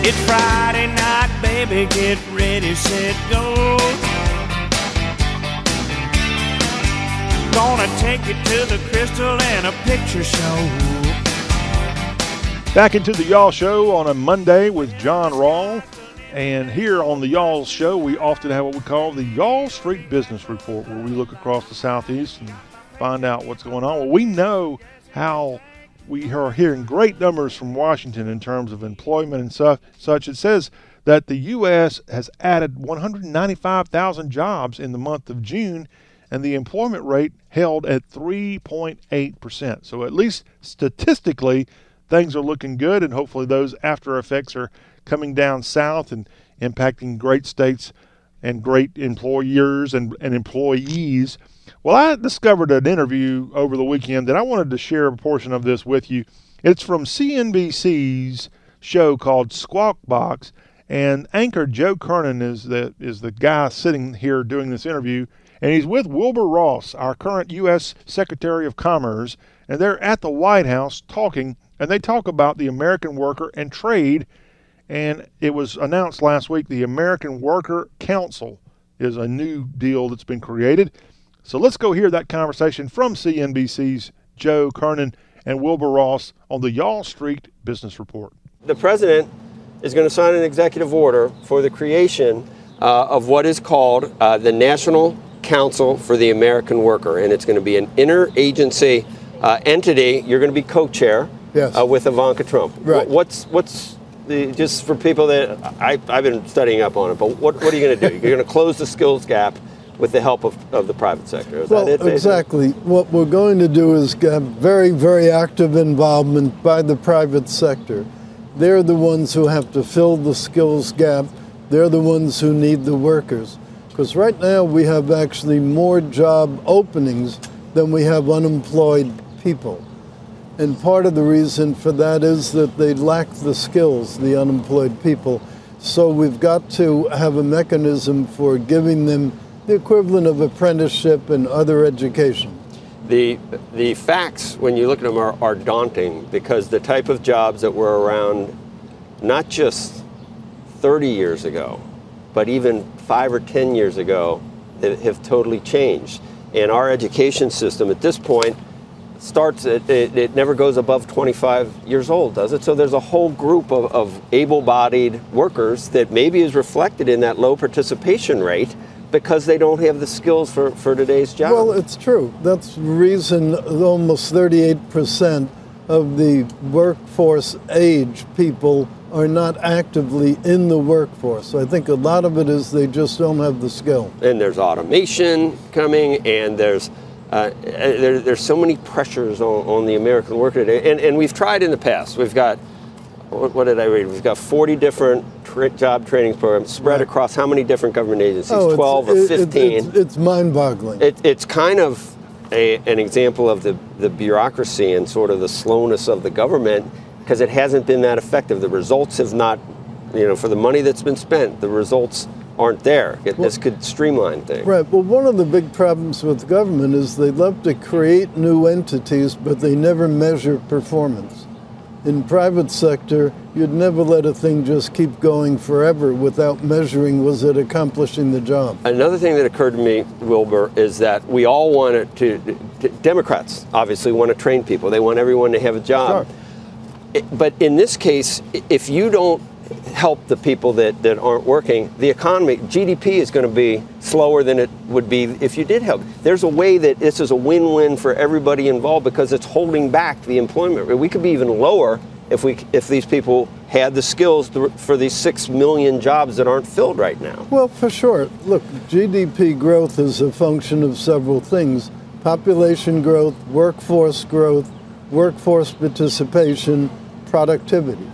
It's Friday night, baby, get ready, set, go. Gonna take you to the crystal and a picture show. Back into the Y'all Show on a Monday with John Rawl. And here on the Y'all Show, we often have what we call the Y'all Street Business Report, where we look across the Southeast and find out what's going on. Well, we know how we are hearing great numbers from Washington in terms of employment and such. such. It says that the U.S. has added 195,000 jobs in the month of June, and the employment rate held at 3.8%. So, at least statistically, things are looking good, and hopefully, those after effects are coming down south and impacting great states and great employers and, and employees. Well, I discovered an interview over the weekend that I wanted to share a portion of this with you. It's from CNBC's show called Squawk Box, and anchor Joe Kernen is the is the guy sitting here doing this interview, and he's with Wilbur Ross, our current U.S. Secretary of Commerce, and they're at the White House talking, and they talk about the American worker and trade, and it was announced last week the American Worker Council is a new deal that's been created. So let's go hear that conversation from CNBC's Joe Kernen and Wilbur Ross on the Y'all Street Business Report. The president is going to sign an executive order for the creation uh, of what is called uh, the National Council for the American Worker, and it's going to be an interagency uh, entity. You're going to be co-chair yes. Uh, with Ivanka Trump. Right. What's what's the, just for people that I, I've been studying up on it, but what, what are you going to do? You're going to close the skills gap with the help of, of the private sector. Is well, that it? Exactly. What we're going to do is get very, very active involvement by the private sector. They're the ones who have to fill the skills gap. They're the ones who need the workers. Because right now we have actually more job openings than we have unemployed people. And part of the reason for that is that they lack the skills, the unemployed people. So we've got to have a mechanism for giving them the equivalent of apprenticeship and other education. The, the facts, when you look at them, are, are daunting because the type of jobs that were around not just 30 years ago, but even five or 10 years ago, have totally changed. And our education system at this point starts, it, it, it never goes above 25 years old, does it? So there's a whole group of, of able bodied workers that maybe is reflected in that low participation rate because they don't have the skills for, for today's job. Well, it's true. That's the reason almost 38% of the workforce age people are not actively in the workforce. I think a lot of it is they just don't have the skill. And there's automation coming, and there's uh, there, there's so many pressures on, on the American worker today. And, and we've tried in the past. We've got what, did I read? We've got 40 different tra- job training programs spread right. across how many different government agencies? Oh, 12 or 15. It, it's, it's mind-boggling. It, it's kind of a, an example of the, the bureaucracy and sort of the slowness of the government because it hasn't been that effective. The results have not, you know, for the money that's been spent, the results aren't there. It, well, this could streamline things. Right. Well, one of the big problems with government is they love to create new entities, but they never measure performance. In private sector, you'd never let a thing just keep going forever without measuring was it accomplishing the job. Another thing that occurred to me, Wilbur, is that we all want to, to Democrats obviously want to train people. They want everyone to have a job. Sure. It, but in this case, if you don't help the people that, that aren't working, the economy, GDP is going to be slower than it would be if you did help. There's a way that this is a win win for everybody involved because it's holding back the employment rate. We could be even lower if, we, if these people had the skills to, for these six million jobs that aren't filled right now. Well, for sure. Look, GDP growth is a function of several things population growth, workforce growth, workforce participation, productivity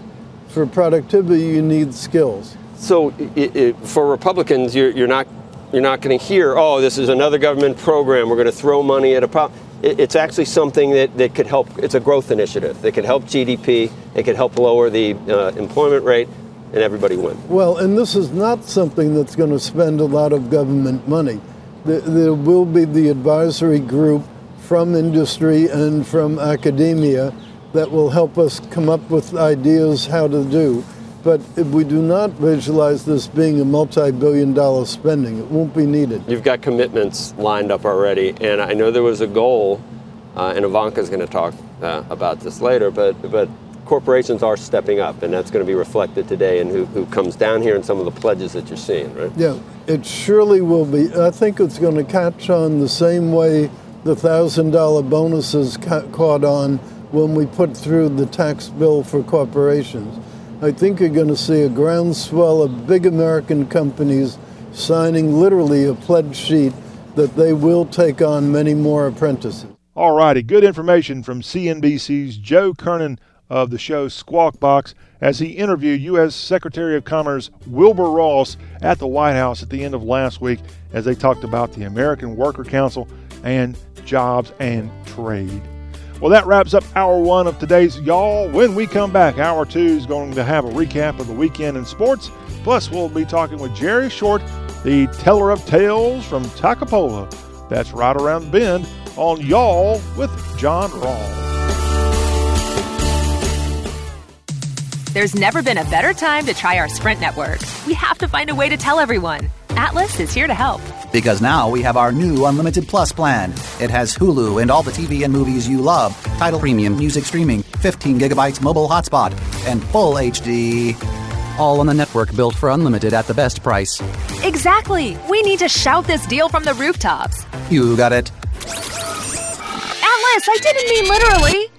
for productivity, you need skills. So, it, it, for Republicans, you're, you're not you're not going to hear, oh, this is another government program. We're going to throw money at a problem. It, it's actually something that, that could help. It's a growth initiative that could help GDP. It could help lower the uh, employment rate, and everybody wins. Well, and this is not something that's going to spend a lot of government money. There, there will be the advisory group from industry and from academia that will help us come up with ideas how to do. But if we do not visualize this being a multi billion dollar spending, it won't be needed. You've got commitments lined up already, and I know there was a goal, uh, and Ivanka's going to talk uh, about this later, but, but corporations are stepping up, and that's going to be reflected today in who, who comes down here and some of the pledges that you're seeing, right? Yeah, it surely will be. I think it's going to catch on the same way the $1,000 bonuses ca- caught on when we put through the tax bill for corporations. I think you're going to see a groundswell of big American companies signing literally a pledge sheet that they will take on many more apprentices. All righty, good information from CNBC's Joe Kernen of the show Squawk Box as he interviewed U.S. Secretary of Commerce Wilbur Ross at the White House at the end of last week as they talked about the American Worker Council and jobs and trade. Well, that wraps up hour one of today's Y'all. When we come back, hour two is going to have a recap of the weekend in sports. Plus, we'll be talking with Jerry Short, the teller of tales from Takapola. That's right around the bend on Y'all with John Rawl. There's never been a better time to try our Sprint network. We have to find a way to tell everyone. Atlas is here to help. Because now we have our new Unlimited Plus plan. It has Hulu and all the TV and movies you love, Tidal premium, music streaming, 15 gigabytes mobile hotspot, and full HD. All on the network built for unlimited at the best price. Exactly. We need to shout this deal from the rooftops. You got it. Atlas, I didn't mean literally.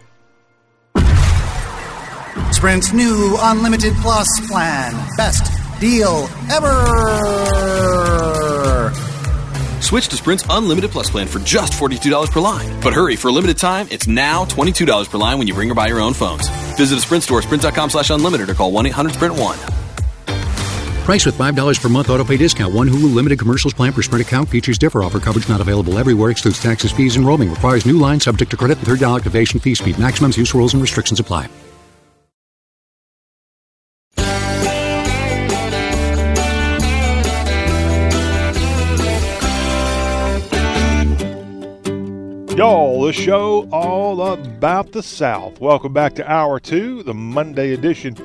Sprint's new Unlimited Plus plan. Best deal ever. Switch to Sprint's Unlimited Plus plan for just $42 per line. But hurry, for a limited time, it's now $22 per line when you bring or buy your own phones. Visit a Sprint store, sprint.com slash unlimited, or call 1-800-SPRINT1. Price with $5 per month auto pay discount. One Hulu limited commercials plan per Sprint account. Features differ. Offer coverage not available everywhere. Excludes taxes, fees, and roaming. Requires new line subject to credit and $30 activation fee. Speed maximums, use rules, and restrictions apply. Y'all, the show all about the South. Welcome back to Hour 2, the Monday edition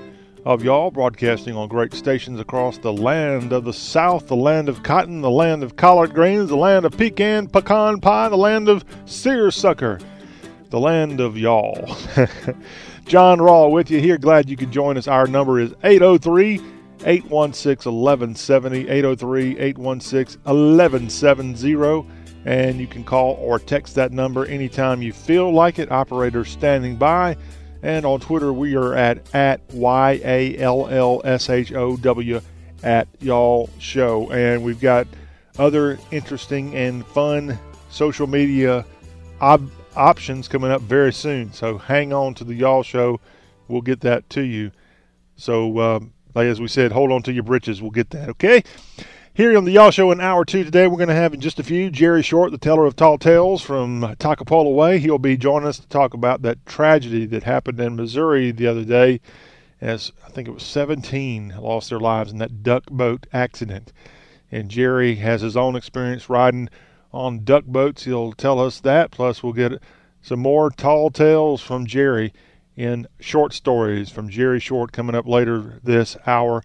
of Y'all, broadcasting on great stations across the land of the South, the land of cotton, the land of collard greens, the land of pecan pecan pie, the land of seersucker, the land of Y'all. <laughs> John Rawl with you here. Glad you could join us. Our number is 803 816 1170. 803 816 1170 and you can call or text that number anytime you feel like it. Operator standing by. And on Twitter, we are at at Y A L L S H O W at y'all show. And we've got other interesting and fun social media ob- options coming up very soon. So hang on to the y'all show. We'll get that to you. So, um, like as we said, hold on to your britches. We'll get that. Okay. Here on the Y'all Show in hour two today, we're going to have in just a few Jerry Short, the teller of tall tales from Takapola Way. He'll be joining us to talk about that tragedy that happened in Missouri the other day, as I think it was 17 lost their lives in that duck boat accident. And Jerry has his own experience riding on duck boats. He'll tell us that. Plus, we'll get some more tall tales from Jerry in short stories from Jerry Short coming up later this hour.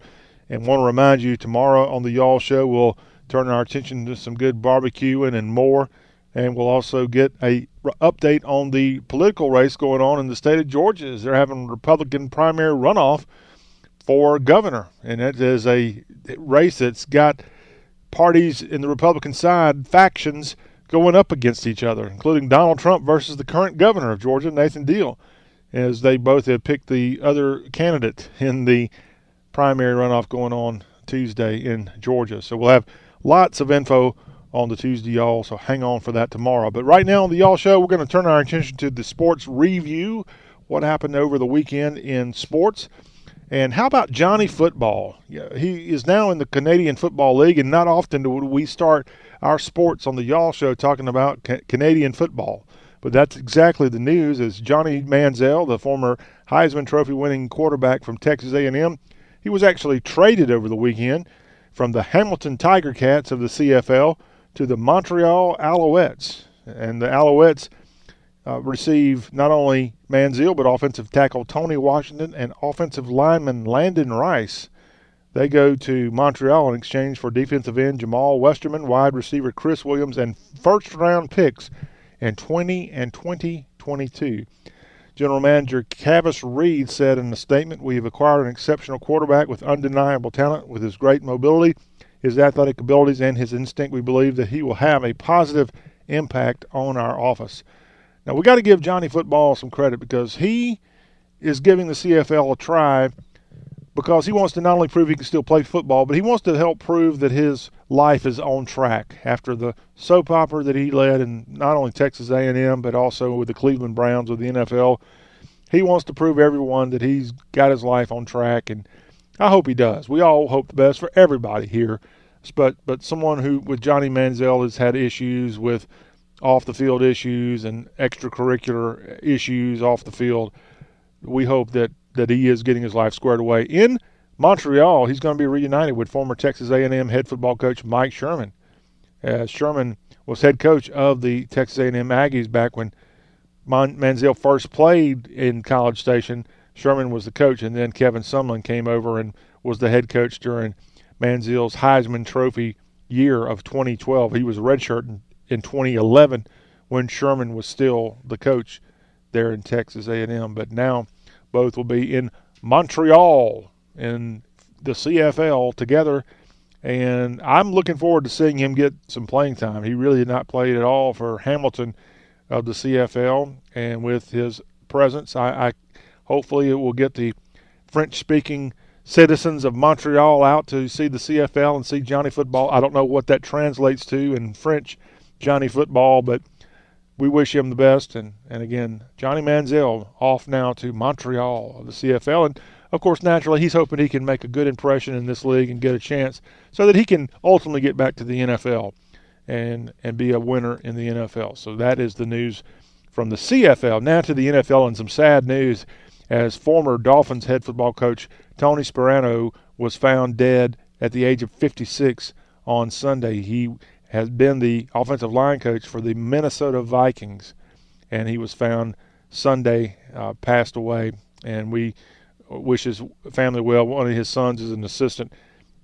And want to remind you, tomorrow on the Y'all Show, we'll turn our attention to some good barbecuing and more. And we'll also get a update on the political race going on in the state of Georgia as they're having a Republican primary runoff for governor. And it is a race that's got parties in the Republican side, factions, going up against each other, including Donald Trump versus the current governor of Georgia, Nathan Deal, as they both have picked the other candidate in the primary runoff going on Tuesday in Georgia. So we'll have lots of info on the Tuesday Y'all, so hang on for that tomorrow. But right now on the Y'all Show, we're going to turn our attention to the sports review, what happened over the weekend in sports. And how about Johnny Football? He is now in the Canadian Football League, and not often do we start our sports on the Y'all Show talking about Canadian football. But that's exactly the news. As Johnny Manziel, the former Heisman Trophy winning quarterback from Texas A&M, he was actually traded over the weekend from the Hamilton Tiger Cats of the CFL to the Montreal Alouettes. And the Alouettes uh, receive not only Manziel, but offensive tackle Tony Washington and offensive lineman Landon Rice. They go to Montreal in exchange for defensive end Jamal Westerman, wide receiver Chris Williams, and first round picks in 20 and 2022. General Manager Kavis Reed said in a statement, We have acquired an exceptional quarterback with undeniable talent. With his great mobility, his athletic abilities, and his instinct, we believe that he will have a positive impact on our office. Now, we got to give Johnny Football some credit because he is giving the CFL a try because he wants to not only prove he can still play football, but he wants to help prove that his life is on track after the soap opera that he led in not only Texas A&M but also with the Cleveland Browns with the NFL. He wants to prove everyone that he's got his life on track, and I hope he does. We all hope the best for everybody here, but but someone who with Johnny Manziel has had issues with off the field issues and extracurricular issues off the field. We hope that that he is getting his life squared away in Montreal. He's going to be reunited with former Texas A&M head football coach Mike Sherman. As Sherman was head coach of the Texas A&M Aggies back when Mon- Manziel first played in College Station. Sherman was the coach, and then Kevin Sumlin came over and was the head coach during Manziel's Heisman Trophy year of 2012. He was redshirt in, in 2011 when Sherman was still the coach there in Texas A&M. But now both will be in Montreal in the CFL together. And I'm looking forward to seeing him get some playing time. He really did not play at all for Hamilton of the CFL. And with his presence, I, I hopefully it will get the French speaking citizens of Montreal out to see the CFL and see Johnny football. I don't know what that translates to in French, Johnny football, but we wish him the best. And, and again, Johnny Manziel off now to Montreal of the CFL. And of course, naturally, he's hoping he can make a good impression in this league and get a chance so that he can ultimately get back to the NFL and and be a winner in the NFL. So that is the news from the CFL. Now to the NFL and some sad news as former Dolphins head football coach Tony Sparano was found dead at the age of 56 on Sunday. He has been the offensive line coach for the Minnesota Vikings, and he was found Sunday, uh, passed away. And we wish his family well. One of his sons is an assistant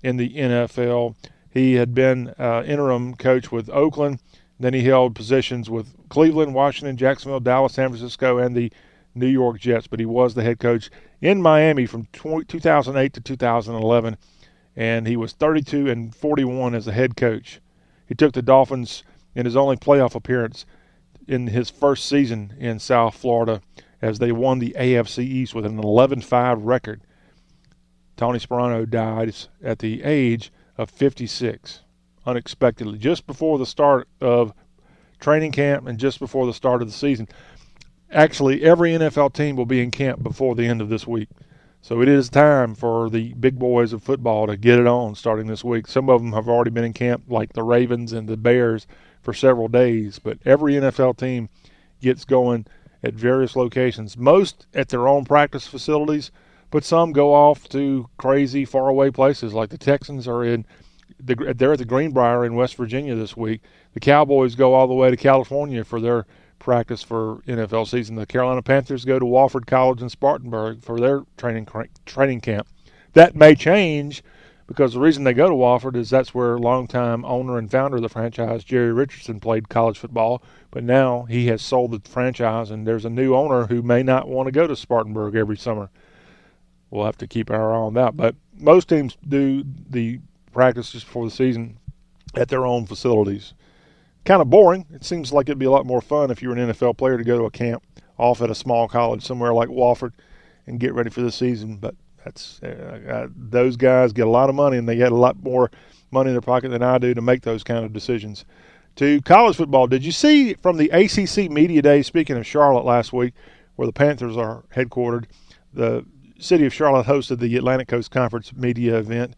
in the NFL. He had been uh, interim coach with Oakland. Then he held positions with Cleveland, Washington, Jacksonville, Dallas, San Francisco, and the New York Jets. But he was the head coach in Miami from 2008 to 2011, and he was 32 and 41 as a head coach. He took the Dolphins in his only playoff appearance in his first season in South Florida as they won the AFC East with an 11-5 record. Tony Sparano died at the age of 56 unexpectedly just before the start of training camp and just before the start of the season. Actually, every NFL team will be in camp before the end of this week. So it is time for the big boys of football to get it on starting this week. Some of them have already been in camp, like the Ravens and the Bears, for several days. But every NFL team gets going at various locations, most at their own practice facilities, but some go off to crazy faraway places. Like the Texans are in, the, they're at the Greenbrier in West Virginia this week. The Cowboys go all the way to California for their practice for NFL season. The Carolina Panthers go to Wofford College in Spartanburg for their training training camp. That may change because the reason they go to Wofford is that's where longtime owner and founder of the franchise, Jerry Richardson, played college football. But now he has sold the franchise, and there's a new owner who may not want to go to Spartanburg every summer. We'll have to keep our eye on that. But most teams do the practices for the season at their own facilities kind of boring. It seems like it'd be a lot more fun if you were an NFL player to go to a camp off at a small college somewhere like Wofford and get ready for the season. But that's uh, uh, those guys get a lot of money and they get a lot more money in their pocket than I do to make those kind of decisions. To college football, did you see from the ACC media day? Speaking of Charlotte last week, where the Panthers are headquartered, the city of Charlotte hosted the Atlantic Coast Conference media event,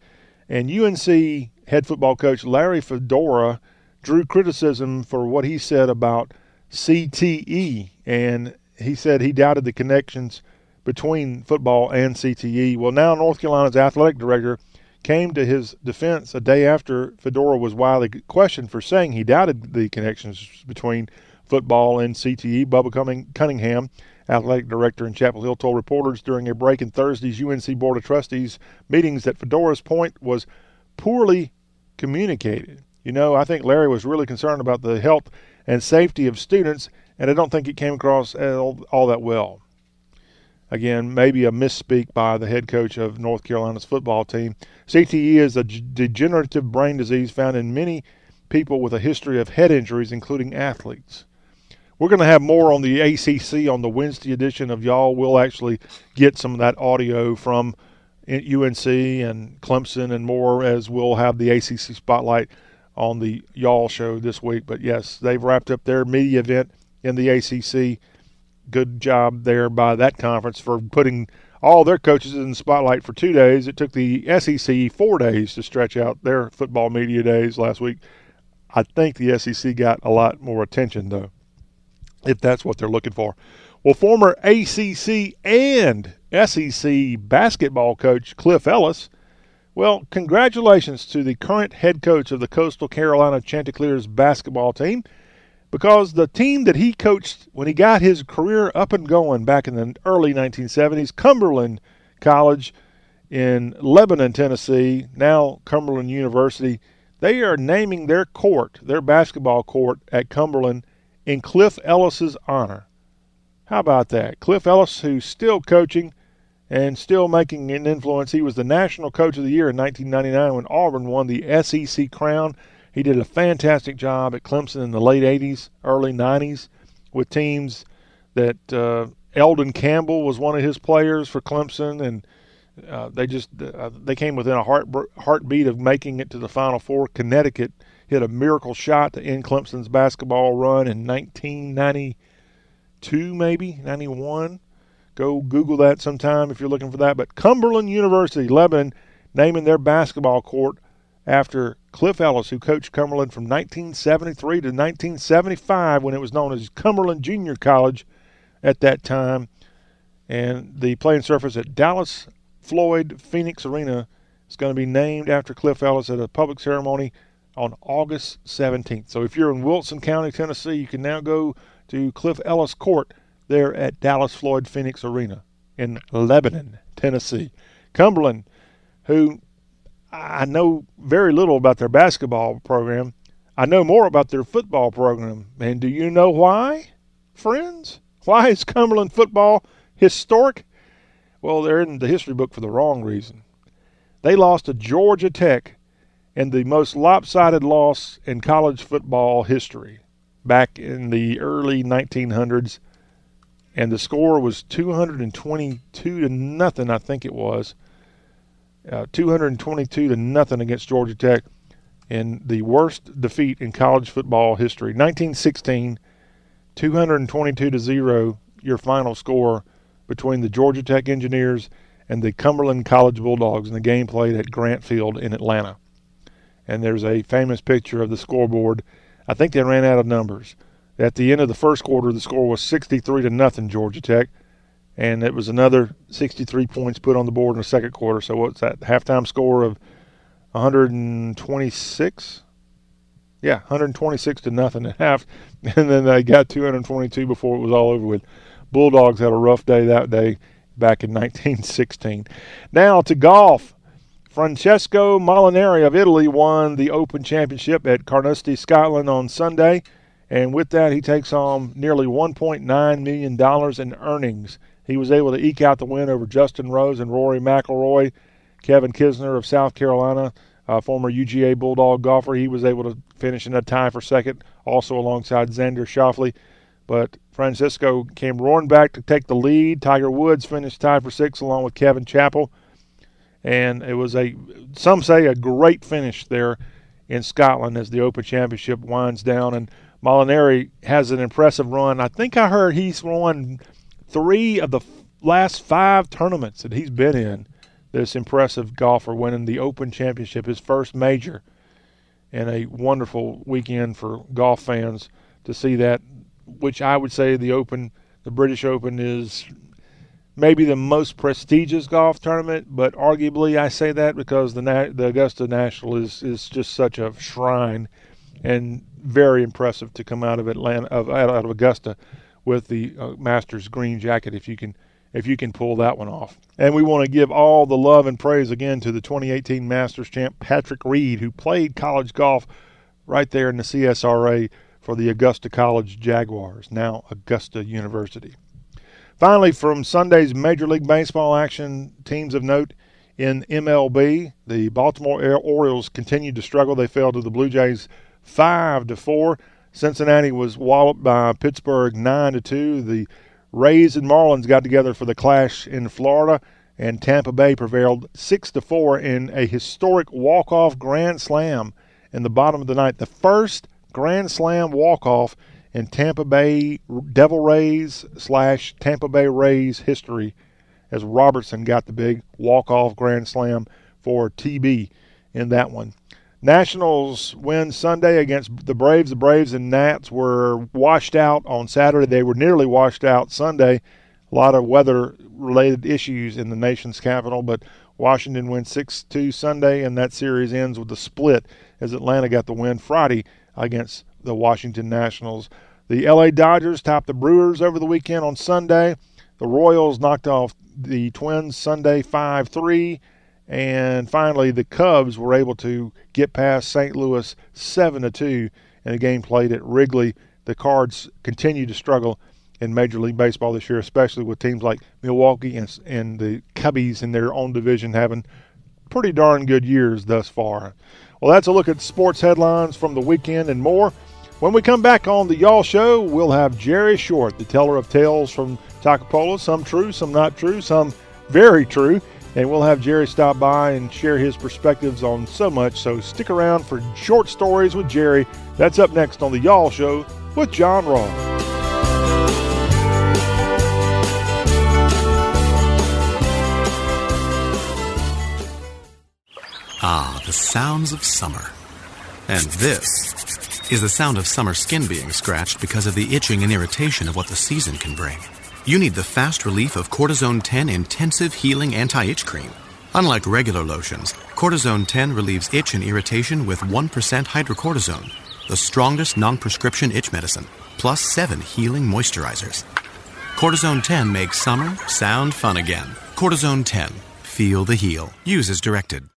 and UNC head football coach Larry Fedora drew criticism for what he said about CTE, and he said he doubted the connections between football and CTE. Well, now North Carolina's athletic director came to his defense a day after Fedora was widely questioned for saying he doubted the connections between football and CTE. Bubba Cunningham, athletic director in Chapel Hill, told reporters during a break in Thursday's UNC Board of Trustees meetings that Fedora's point was poorly communicated. You know, I think Larry was really concerned about the health and safety of students, and I don't think it came across all, all that well. Again, maybe a misspeak by the head coach of North Carolina's football team. CTE is a degenerative brain disease found in many people with a history of head injuries, including athletes. We're going to have more on the ACC on the Wednesday edition of Y'all. We'll actually get some of that audio from eh, UNC and Clemson and more as we'll have the ACC spotlight on the Y'all show this week. But yes, they've wrapped up their media event in the ACC. Good job there by that conference for putting all their coaches in the spotlight for two days. It took the SEC four days to stretch out their football media days last week. I think the SEC got a lot more attention, though, if that's what they're looking for. Well, former ACC and SEC basketball coach Cliff Ellis – well, congratulations to the current head coach of the Coastal Carolina Chanticleers basketball team because the team that he coached when he got his career up and going back in the early 1970s, Cumberland College in Lebanon, Tennessee, now Cumberland University, they are naming their court, their basketball court at Cumberland in Cliff Ellis's honor. How about that? Cliff Ellis, who's still coaching and still making an influence. He was the national coach of the year in 1999 when Auburn won the SEC crown. He did a fantastic job at Clemson in the late 80s, early 90s with teams that uh, Elden Campbell was one of his players for Clemson, and uh, they just uh, they came within a heart heartbeat of making it to the Final Four. Connecticut hit a miracle shot to end Clemson's basketball run in 1992, maybe 91 Go Google that sometime if you're looking for that. But Cumberland University, Lebanon, naming their basketball court after Cliff Ellis, who coached Cumberland from 1973 to 1975 when it was known as Cumberland Junior College at that time. And the playing surface at Dallas Floyd Phoenix Arena is going to be named after Cliff Ellis at a public ceremony on August 17th. So if you're in Wilson County, Tennessee, you can now go to Cliff Ellis Court there at Dallas Floyd Phoenix Arena in Lebanon, Tennessee. Cumberland, who I know very little about their basketball program. I know more about their football program. And do you know why, friends? Why is Cumberland football historic? Well, they're in the history book for the wrong reason. They lost to Georgia Tech in the most lopsided loss in college football history back in the early 1900s. And the score was 222 to nothing, I think it was uh, 222 to nothing against Georgia Tech in the worst defeat in college football history. 1916, 222 to zero, your final score between the Georgia Tech Engineers and the Cumberland College Bulldogs, in the game played at Grant Field in Atlanta. And there's a famous picture of the scoreboard. I think they ran out of numbers. At the end of the first quarter, the score was 63 to nothing Georgia Tech and it was another 63 points put on the board in the second quarter. So what's that halftime score of 126? Yeah, 126 to nothing at half, <laughs> and then they got 222 before it was all over with. Bulldogs had a rough day that day back in <laughs> 1916. Now to golf. Francesco Molinari of Italy won the Open Championship at Carnoustie, Scotland on Sunday, and with that he takes home nearly 1.9 million dollars in earnings. He was able to eke out the win over Justin Rose and Rory McIlroy. Kevin Kisner of South Carolina, former UGA Bulldog golfer, he was able to finish in a tie for second, also alongside Xander Schauffele. But Francesco came roaring back to take the lead. Tiger Woods finished tied for six along with Kevin Chappell. And it was a, some say, a great finish there in Scotland as the Open Championship winds down. And Molinari has an impressive run. I think I heard he's won three of the last five tournaments that he's been in, this impressive golfer winning the Open Championship, his first major, and a wonderful weekend for golf fans to see that, which I would say the Open, the British Open, is maybe the most prestigious golf tournament, but arguably I say that because the the Augusta National is is just such a shrine and very impressive to come out of Atlanta of out of Augusta with the uh, Masters green jacket if you can if you can pull that one off. And we want to give all the love and praise again to the 2018 Masters champ Patrick Reed who played college golf right there in the CSRA for the Augusta College Jaguars, now Augusta University. Finally, from Sunday's Major League Baseball action, teams of note in MLB, the Baltimore Orioles continued to struggle. They fell to the Blue Jays 5 to 4. Cincinnati was walloped by Pittsburgh 9 to 2. The Rays and Marlins got together for the clash in Florida, and Tampa Bay prevailed 6 to 4 in a historic walk-off grand slam in the bottom of the ninth. The first grand slam walk-off in Tampa Bay Devil Rays slash Tampa Bay Rays history as Robertson got the big walk-off grand slam for TB in that one. Nationals win Sunday against the Braves. The Braves and Nats were washed out on Saturday. They were nearly washed out Sunday. A lot of weather related issues in the nation's capital, but Washington wins 6 2 Sunday, and that series ends with a split as Atlanta got the win Friday against the Washington Nationals. The LA Dodgers topped the Brewers over the weekend on Sunday. The Royals knocked off the Twins Sunday 5 3. And finally, the Cubs were able to get past St. Louis 7 to 2 in a game played at Wrigley. The Cards continue to struggle in Major League Baseball this year, especially with teams like Milwaukee and, and the Cubbies in their own division having pretty darn good years thus far. Well, that's a look at sports headlines from the weekend and more. When we come back on the Y'all Show, we'll have Jerry Short, the teller of tales from Toccopola, some true, some not true, some very true and we'll have Jerry stop by and share his perspectives on so much. So stick around for short stories with Jerry. That's up next on The Y'all Show with John Ross. Ah, the sounds of summer. And this is the sound of summer skin being scratched because of the itching and irritation of what the season can bring. You need the fast relief of Cortizone 10 Intensive Healing Anti Itch Cream. Unlike regular lotions, Cortizone 10 relieves itch and irritation with 1% hydrocortisone, the strongest non prescription itch medicine, plus 7 healing moisturizers. Cortizone 10 makes summer sound fun again. Cortizone 10. Feel the heal. Use as directed.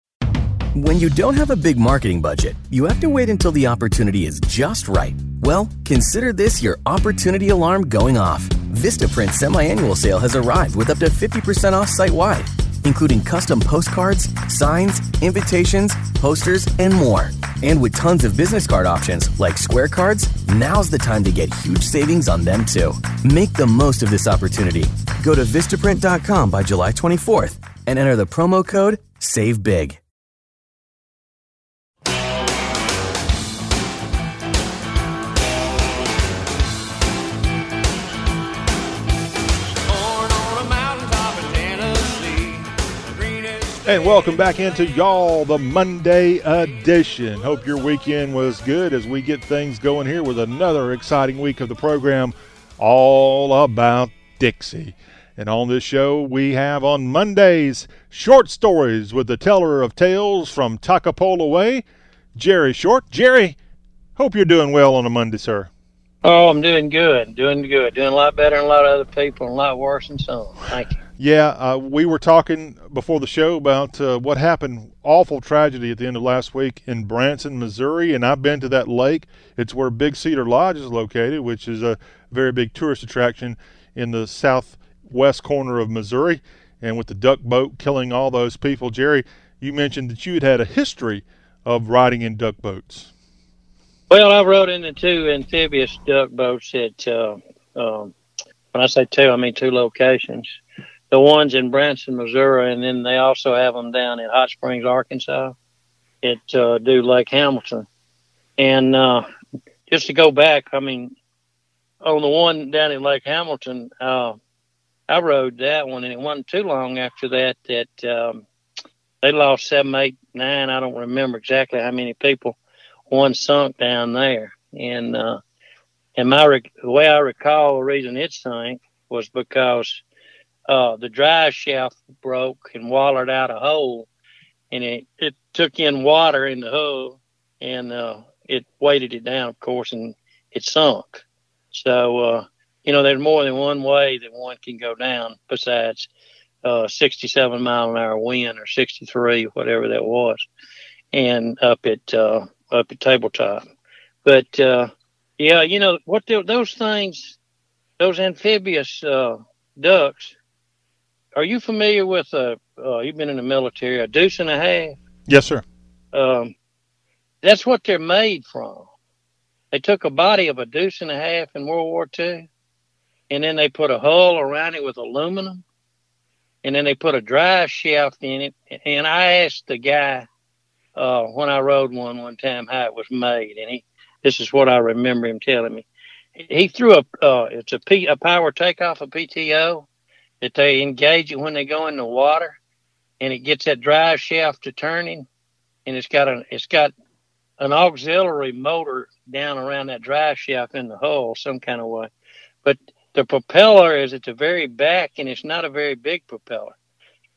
When you don't have a big marketing budget, you have to wait until the opportunity is just right. Well, consider this your opportunity alarm going off. Vistaprint semi-annual sale has arrived with up to 50% off site-wide, including custom postcards, signs, invitations, posters, and more. And with tons of business card options like square cards, now's the time to get huge savings on them too. Make the most of this opportunity. Go to vistaprint.com by July 24th and enter the promo code SAVE BIG. And welcome back into y'all the Monday edition. Hope your weekend was good as we get things going here with another exciting week of the program all about Dixie. And on this show, we have on Mondays short stories with the teller of tales from Toccopola Way, Jerry Short. Jerry, hope you're doing well on a Monday, sir. Oh, I'm doing good, doing good, doing a lot better than a lot of other people, and a lot worse than some. Thank you. Yeah, uh, we were talking before the show about uh, what happened. Awful tragedy at the end of last week in Branson, Missouri, and I've been to that lake. It's where Big Cedar Lodge is located, which is a very big tourist attraction in the southwest corner of Missouri. And with the duck boat killing all those people, Jerry, you mentioned that you had had a history of riding in duck boats. Well, I've rode in the two amphibious duck boats at, uh, um, when I say two, I mean two locations the ones in Branson, Missouri, and then they also have them down in Hot Springs, Arkansas, at uh, do Lake Hamilton. And uh, just to go back, I mean, on the one down in Lake Hamilton, uh, I rode that one, and it wasn't too long after that that um, they lost seven, eight, nine. I don't remember exactly how many people. One sunk down there, and uh, and my rec- the way I recall the reason it sank was because uh, the drive shaft broke and wallered out a hole, and it it took in water in the hull, and uh, it weighted it down, of course, and it sunk. So uh, you know, there's more than one way that one can go down besides uh, 67 mile an hour wind or 63, whatever that was, and up at uh, up at Table Rock. But uh, yeah, you know what? The, those things, those amphibious uh, ducks are you familiar with uh, uh you've been in the military a deuce and a half? Yes sir. Um that's what they're made from. They took a body of a deuce and a half in world war ii and then they put a hull around it with aluminum and then they put a drive shaft in it. And i asked the guy uh when i rode one one time how it was made and he this is what i remember him telling me. He threw a uh it's a P, a power takeoff a pto that they engage it when they go in the water and it gets that drive shaft to turning and it's got a it's got an auxiliary motor down around that drive shaft in the hull some kind of way. But the propeller is at the very back and it's not a very big propeller.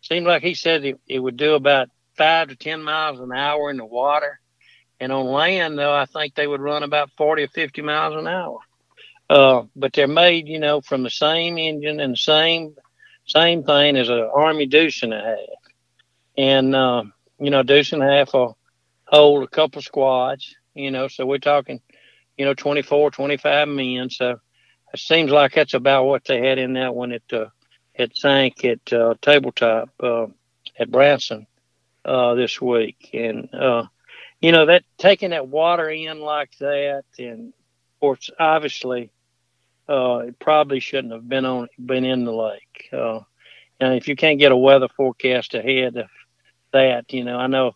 Seemed like he said it, it would do about five to ten miles an hour in the water. And on land though i think they would run about 40 or 50 miles an hour. Uh, but they're made you know from the same engine and the same same thing as an Army deuce and a half. And, uh, you know, deuce and a half will hold a couple squads, you know, so we're talking, you know, 24, 25 men. So it seems like that's about what they had in that one at, uh, sank at, uh, Table Rock, uh, at Branson, uh, this week. And, uh, you know, that taking that water in like that and, of course, obviously, uh, it probably shouldn't have been on been in the lake. Uh, and if you can't get a weather forecast ahead of that, you know, I know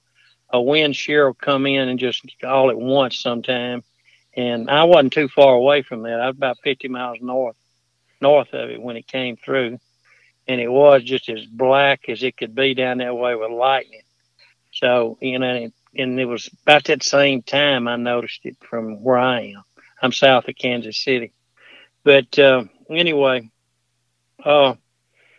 a wind shear will come in and just all at once sometime. And I wasn't too far away from that. I was about 50 miles north north of it when it came through, and it was just as black as it could be down that way with lightning. So you know, and, and it was about that same time I noticed it from where I am. I'm south of Kansas City, but uh, anyway, uh,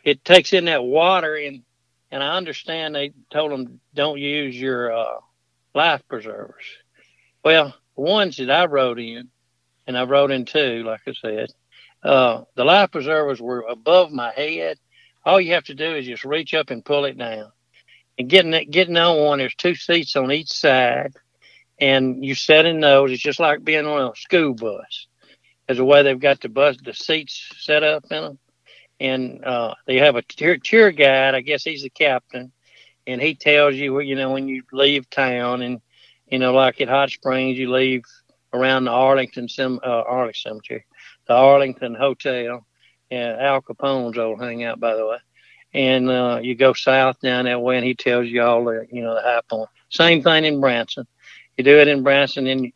it takes in that water and and I understand they told them don't use your uh, life preservers. Well, the ones that I wrote in, and I wrote in two, like I said, uh, the life preservers were above my head. All you have to do is just reach up and pull it down. And getting it, getting on one, there's two seats on each side, and you sit in those. It's just like being on a school bus. There's a way they've got the bus, the seats set up in them, and uh, they have a tour, tour guide. I guess he's the captain, and he tells you, you know, when you leave town, and you know, like at Hot Springs, you leave around the Arlington Sim, uh, Arlington Cemetery, the Arlington Hotel, and Al Capone's old hangout, by the way. And uh, you go south down that way, and he tells you all the, you know, the high point. Same thing in Branson. You do it in Branson, and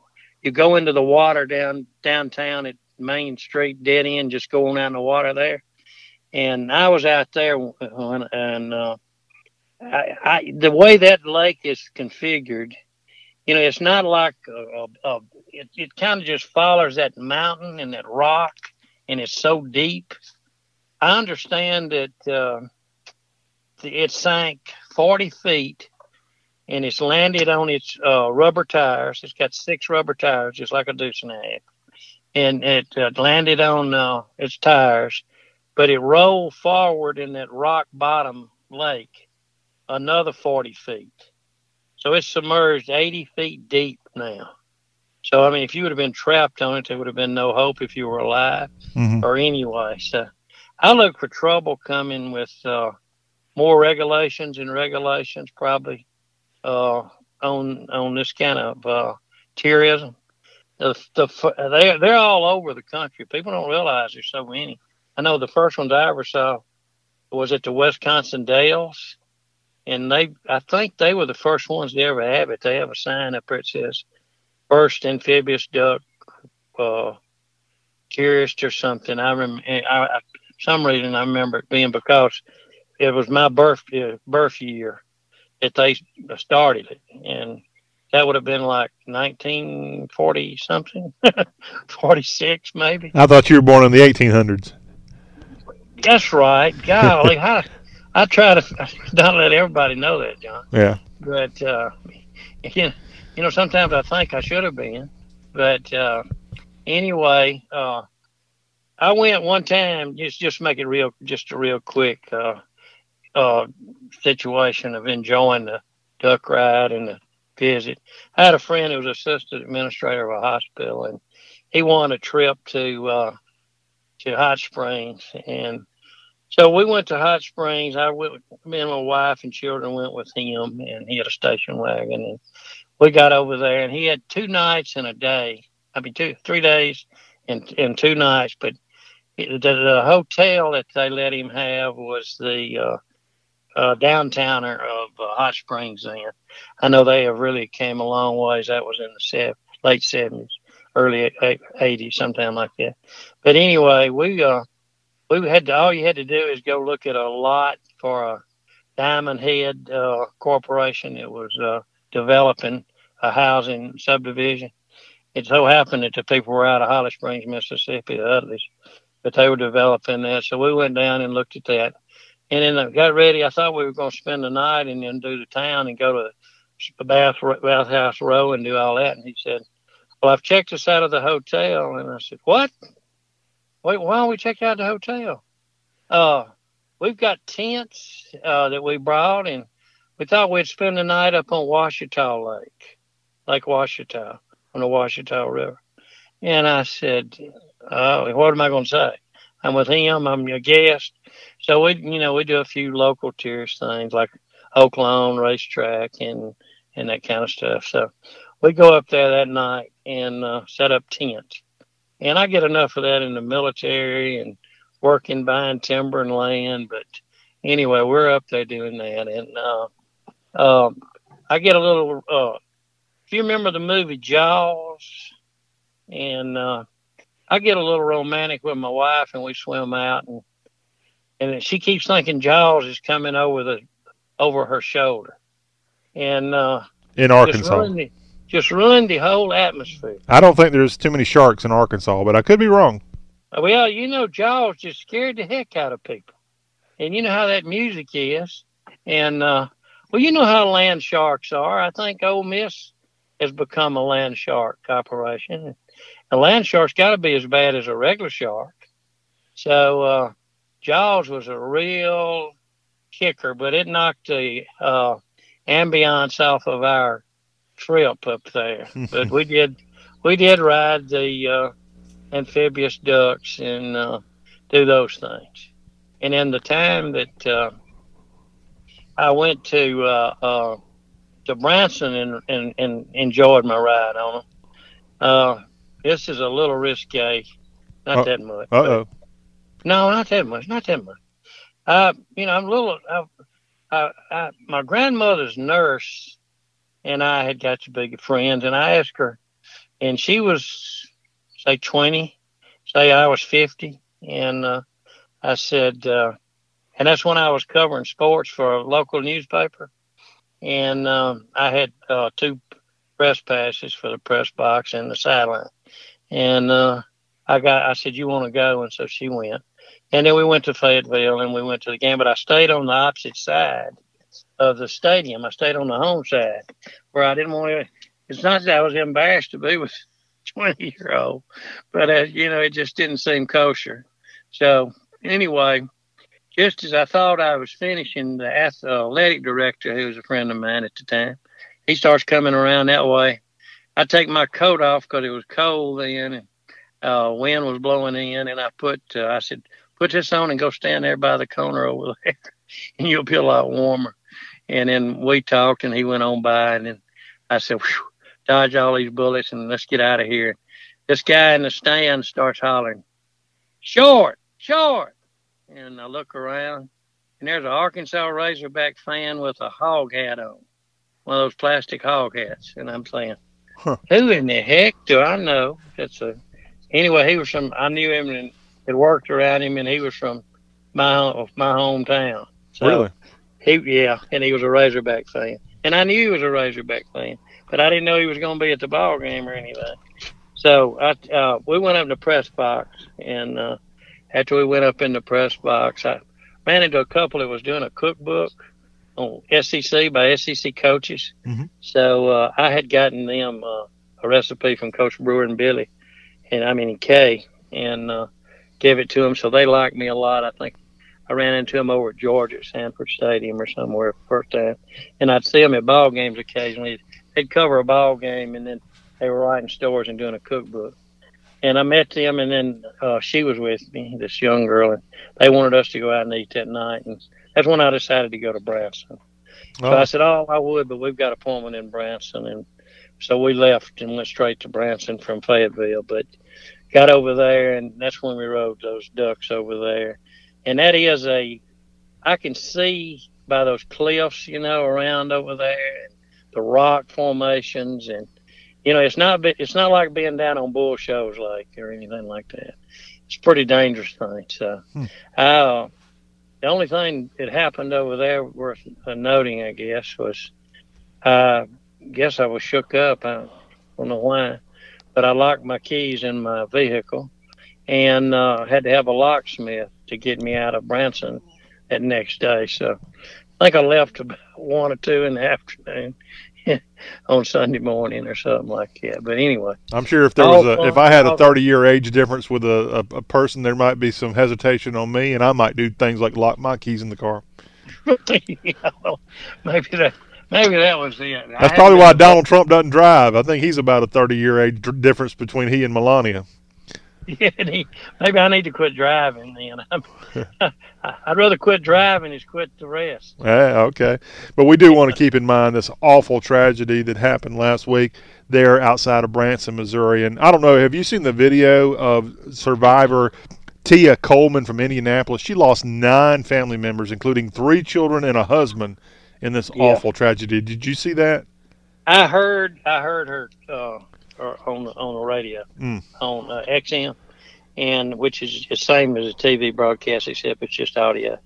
you go into the water down downtown at Main Street, dead end, just going out in the water there. And I was out there, when, and uh, I, I, the way that lake is configured, you know, it's not like a, a, a it, it kind of just follows that mountain and that rock, and it's so deep. I understand that uh, it sank 40 feet and it's landed on its uh, rubber tires. It's got six rubber tires, just like a deuce and. And it uh, landed on uh, its tires, but it rolled forward in that rock bottom lake another 40 feet. So it's submerged 80 feet deep now. So, I mean, if you would have been trapped on it, there would have been no hope if you were alive Mhm. or anyway. So I look for trouble coming with uh, more regulations and regulations probably uh, on on this kind of uh, tourism. The, the, they're, they're all over the country. People don't realize there's so many. I know the first ones I ever saw was at the Wisconsin Dells, and they I think they were the first ones to ever have it. They have a sign up there that says first amphibious duck uh, tourist or something. I remember I, I, some reason I remember it being because it was my birth uh, birth year that they started it, and that would have been like 1940 something, <laughs> 46 maybe. I thought you were born in the 1800s. That's right. Golly, I, I try to <laughs> not let everybody know that, John. Yeah. But uh, you know, you know, sometimes I think I should have been. But uh, anyway, uh, I went one time. Just just make it real, just a real quick uh, uh, situation of enjoying the duck ride and the visit. I had a friend who was assistant administrator of a hospital, and he won a trip to uh, to Hot Springs, and so we went to Hot Springs. I went, me and my wife and children went with him, and he had a station wagon, and we got over there, and he had two nights and a day. I mean, two, three days and and two nights. But the, the hotel that they let him have was the uh, uh, downtowner of uh, Hot Springs. Then I know they have really came a long ways. That was in the late seventies, early eighties, sometime like that. But anyway, we uh we had to, all you had to do is go look at a lot for a Diamond Head uh, Corporation. It was uh, developing a housing subdivision. It so happened that the people were out of Holly Springs, Mississippi, the others, but they were developing that. So we went down and looked at that. And then I got ready. I thought we were going to spend the night and then do the town and go to the bath, bathhouse row and do all that. And he said, Well, I've checked us out of the hotel. And I said, What? Wait, why don't we check out the hotel? Uh, we've got tents uh, that we brought, and we thought we'd spend the night up on Ouachita Lake, Lake Ouachita, on the Ouachita River. And I said, uh, what am I going to say? I'm with him. I'm your guest. So we, you know, we do a few local tourist things like Oaklawn racetrack and and that kind of stuff. So we go up there that night and uh, set up tents. And I get enough of that in the military and working buying timber and land. But anyway, we're up there doing that, and uh, um, I get a little. Uh, if you remember the movie Jaws, and uh, I get a little romantic with my wife, and we swim out, and and she keeps thinking Jaws is coming over the over her shoulder, and uh, in just Arkansas. ruined, the, just ruined the whole atmosphere. I don't think there's too many sharks in Arkansas, but I could be wrong. Well, you know, Jaws just scared the heck out of people, and you know how that music is, and uh, well, you know how land sharks are. I think Ole Miss has become a land shark operation. A land shark's got to be as bad as a regular shark. So uh, Jaws was a real kicker, but it knocked the uh, ambiance off of our trip up there. <laughs> but we did we did ride the uh, amphibious ducks and uh, do those things. And in the time that uh, I went to uh, uh, to Branson and, and, and enjoyed my ride on them. Uh, this is a little risque, not Uh- that much. Uh-oh. No, not that much. Not that much. Uh, you know, I'm a little. I, I, I, my grandmother's nurse and I had got to be friends, and I asked her, and she was say 20, say I was 50, and uh, I said, uh, and that's when I was covering sports for a local newspaper, and um, I had uh, two press passes for the press box and the sideline, and uh, I got, I said, you want to go, and so she went. And then we went to Fayetteville and we went to the game, but I stayed on the opposite side of the stadium. I stayed on the home side where I didn't want to. It's not that I was embarrassed to be with 20 year old, but uh, you know, it just didn't seem kosher. So anyway, just as I thought I was finishing, the athletic director, who was a friend of mine at the time, he starts coming around that way. I take my coat off because it was cold then, and uh, wind was blowing in, and I put, uh, I said, put this on and go stand there by the corner over <laughs> there, and you'll be a lot warmer. And then we talked, and he went on by, and then I said, dodge all these bullets, and let's get out of here. This guy in the stand starts hollering, short, short. And I look around, and there's an Arkansas Razorback fan with a hog hat on, one of those plastic hog hats. And I'm saying, Huh. who in the heck do I know? That's a anyway. He was from. I knew him and had worked around him, and he was from my my hometown. So Really? he yeah, and he was a Razorback fan, and I knew he was a Razorback fan, but I didn't know he was going to be at the ball game or anything. So I uh, we went up the press box, and uh, after we went up in the press box, I ran into a couple that was doing a cookbook on SEC by SEC coaches. Mhm. So uh, I had gotten them uh, a recipe from Coach Brewer and Billy, and I mean Kay, and uh, gave it to them. So they liked me a lot. I think I ran into them over at Georgia at Sanford Stadium or somewhere first time, and I'd see them at ball games occasionally. They'd cover a ball game, and then they were writing stories and doing a cookbook. And I met them, and then uh, she was with me, this young girl, and they wanted us to go out and eat that night, and that's when I decided to go to Branson. So Oh. I said, "Oh, I would, but we've got an appointment in Branson," and so we left and went straight to Branson from Fayetteville. But got over there, and that's when we rode those ducks over there. And that is a, I can see by those cliffs, you know, around over there, and the rock formations, and you know, it's not it's not like being down on Bull Shoals Lake or anything like that. It's a pretty dangerous thing. So, Hmm. uh, the only thing that happened over there worth uh, noting, I guess, was I guess I was shook up. I don't know why, but I locked my keys in my vehicle and uh, had to have a locksmith to get me out of Branson that next day. So I think I left about one or two in the <laughs> afternoon <laughs> on Sunday morning or something like that. But anyway, I'm sure if there was a, if uh, I had a 30 year age difference with a, a, a person, there might be some hesitation on me, and I might do things like lock my keys in the car. yeah, <laughs> well, maybe that maybe that was it. That's probably why Donald Trump doesn't drive. I think he's about a 30 year age difference between he and Melania. <laughs> Yeah, he, maybe I need to quit driving then. I'm, <laughs> I'd rather quit driving as quit the rest. Yeah, okay. But we do want to keep in mind this awful tragedy that happened last week there outside of Branson, Missouri. And I don't know, have you seen the video of survivor Tia Coleman from Indianapolis? She lost nine family members, including three children and a husband, in this Yeah. awful tragedy. Did you see that? I heard I heard her uh, or on the on the radio Mm. on uh, XM, and which is the same as a TV broadcast except it's just audio.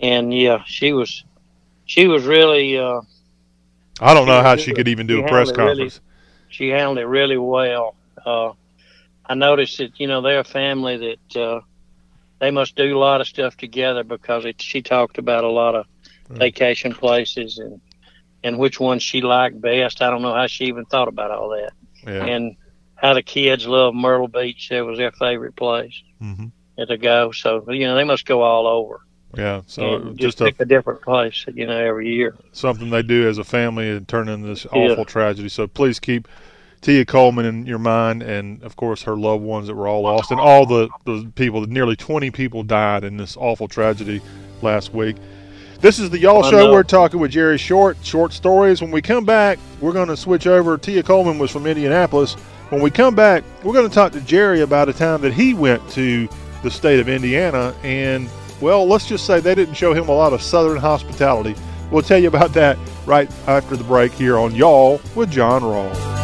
And yeah, she was she was really uh, I don't know how she could even do a press it really- conference. she handled it really well. Uh, I noticed that you know they're a family that uh, they must do a lot of stuff together because it, she talked about a lot of Hmm. vacation places and and which ones she liked best. I don't know how she even thought about all that. Yeah. And how the kids love Myrtle Beach. That was their favorite place Mhm. to go. So you know they must go all over. Yeah, so just just a pick a different place, you know, every year. something they do as a family and turn into this Yeah. awful tragedy. So please keep Tia Coleman in your mind, and of course her loved ones that were all lost, and all the the people. Nearly twenty people died in this awful tragedy last week. This is the Y'all I Show. know. We're talking with Jerry Short, short stories. When we come back, we're going to switch over. Tia Coleman was from Indianapolis. When we come back, we're going to talk to Jerry about a time that he went to the state of Indiana, and well, let's just say they didn't show him a lot of Southern hospitality. We'll tell you about that right after the break here on Y'all with John Rawl.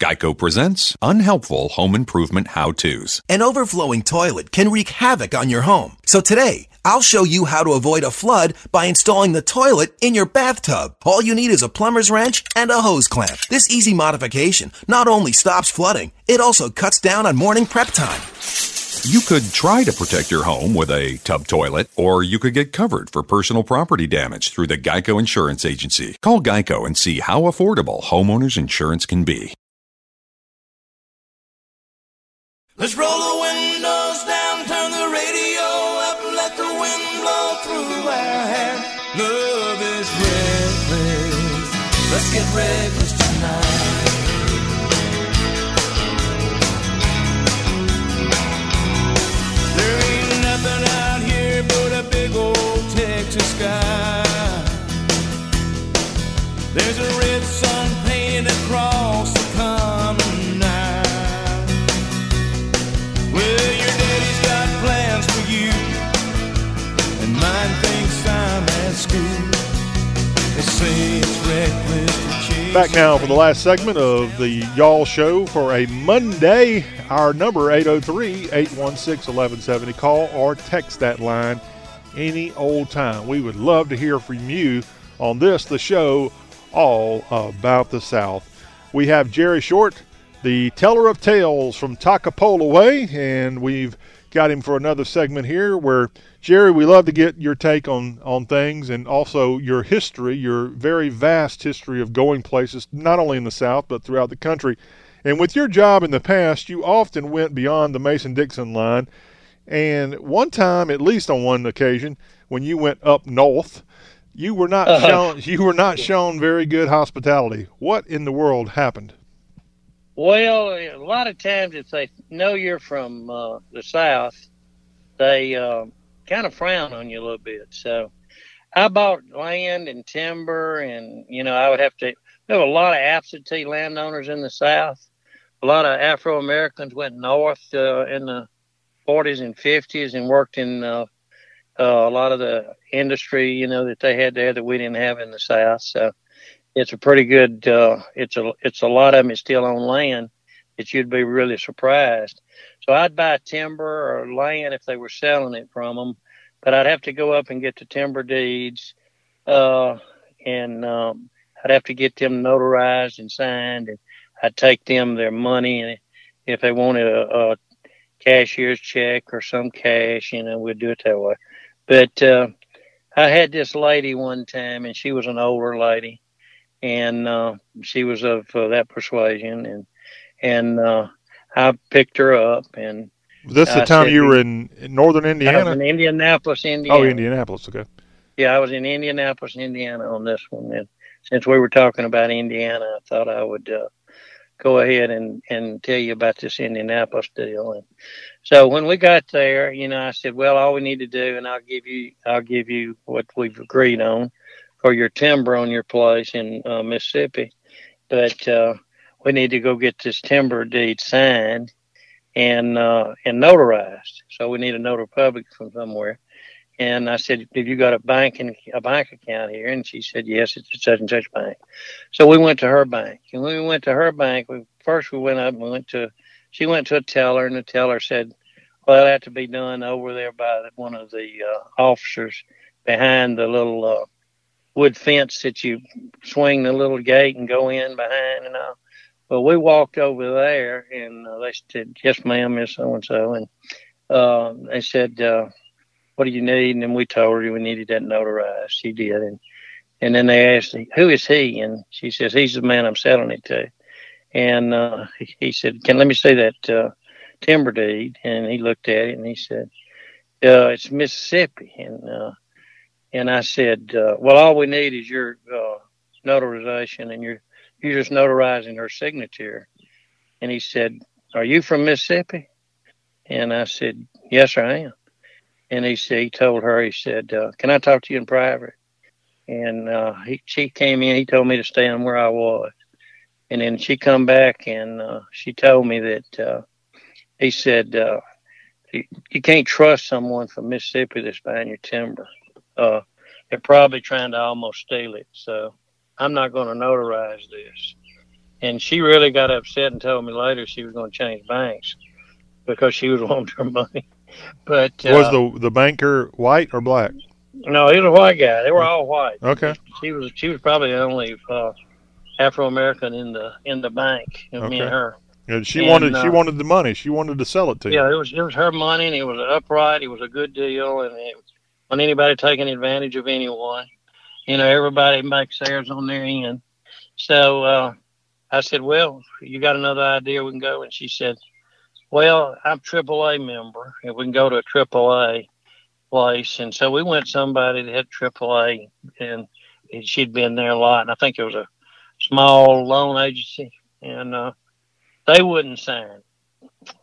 Geico presents Unhelpful Home Improvement How To's. An overflowing toilet can wreak havoc on your home. So today, I'll show you how to avoid a flood by installing the toilet in your bathtub. All you need is a plumber's wrench and a hose clamp. This easy modification not only stops flooding, it also cuts down on morning prep time. You could try to protect your home with a tub toilet, or you could get covered for personal property damage through the Geico Insurance Agency. Call Geico and see how affordable homeowners insurance can be. Let's roll the windows down, turn the radio up, let the wind blow through our hair. Love is reckless. Let's get reckless Back now for the last segment of the Y'all Show for a Monday. Our number 803 816 1170. Call or text that line any old time. We would love to hear from you on this, the show all about the South. We have Jerry Short, the teller of tales from Toccopola Way, and we've got him for another segment here where Jerry, we love to get your take on on things and also your history, your very vast history of going places, not only in the South but throughout the country. And with your job in the past, you often went beyond the Mason Dixon line. And one time, at least on one occasion, when you went up north, you were not Uh-huh. shown you were not shown very good hospitality. What in the world happened? Well, a lot of times if they know you're from uh, the South, they uh, kind of frown on you a little bit. So I bought land and timber, and you know I would have to. There were a lot of absentee landowners in the South. A lot of Afro Americans went north uh, in the 40s and 50s and worked in uh, uh, a lot of the industry, you know, that they had there that we didn't have in the South. So it's a pretty good. Uh, it's a it's a lot of them is still on land that you'd be really surprised. So I'd buy timber or land if they were selling it from them, but I'd have to go up and get the timber deeds, uh, and um, I'd have to get them notarized and signed, and I'd take them their money, and if they wanted a, a cashier's check or some cash, you know, we'd do it that way. But uh, I had this lady one time, and she was an older lady, and uh, she was of uh, that persuasion, and and uh, I picked her up, and this the time you were in, in northern I Indiana? was in Indianapolis, Indiana. Oh, Indianapolis. Okay. Yeah, I was in Indianapolis, Indiana on this one. And since we were talking about Indiana, I thought I would uh, go ahead and and tell you about this Indianapolis deal. And so when we got there, you know, I said, well, all we need to do, and I'll give you, I'll give you what we've agreed on for your timber on your place in uh, Mississippi, but uh, we need to go get this timber deed signed and uh, and notarized. So we need a notary public from somewhere. And I said, "Have you got a bank and a bank account here?" And she said, "Yes, it's at such and such bank." So we went to her bank, and when we went to her bank, we first we went up and we went to. She went to a teller, and the teller said, "Well, that'll have to be done over there by one of the uh, officers behind the little uh, wood fence that you swing the little gate and go in behind and all." Well, we walked over there, and uh, they said, "Yes, ma'am, Miss So and So," and uh, they said. Uh, what do you need? And then we told her we needed that notarized. She did. And, and then they asked, who is he? And she says, he's the man I'm selling it to. And, uh, he, he said, can let me see that, uh, timber deed. And he looked at it and he said, uh, it's Mississippi. And, uh, and I said, uh, well, all we need is your, uh, notarization and you're, you're just notarizing her signature. And he said, are you from Mississippi? And I said, yes, I am and he said, he told her, he said, uh, "Can I talk to you in private?" And uh, he, she came in. He told me to stand where I was, and then she come back and uh, she told me that uh, he said, uh, you, "You can't trust someone from Mississippi that's buying your timber. Uh, they're probably trying to almost steal it. So I'm not going to notarize this." And she really got upset and told me later she was going to change banks because she was <laughs> wanting her money. But uh, was the the banker white or black? No, he was a white guy. They were all white. Okay. She was she was probably the only uh, Afro American in the in the bank. Okay. Me and her. And she and, wanted uh, she wanted the money. She wanted to sell it to yeah, you. Yeah, it was it was her money, and it was upright. It was a good deal, and it wasn't anybody taking advantage of anyone. You know, everybody makes theirs on their end. So uh, I said, "Well, you got another idea? We can go." And she said, well, I'm AAA member, and we can go to a AAA place. And so we went somebody that had AAA, and she'd been there a lot. And I think it was a small loan agency, and uh, they wouldn't sign.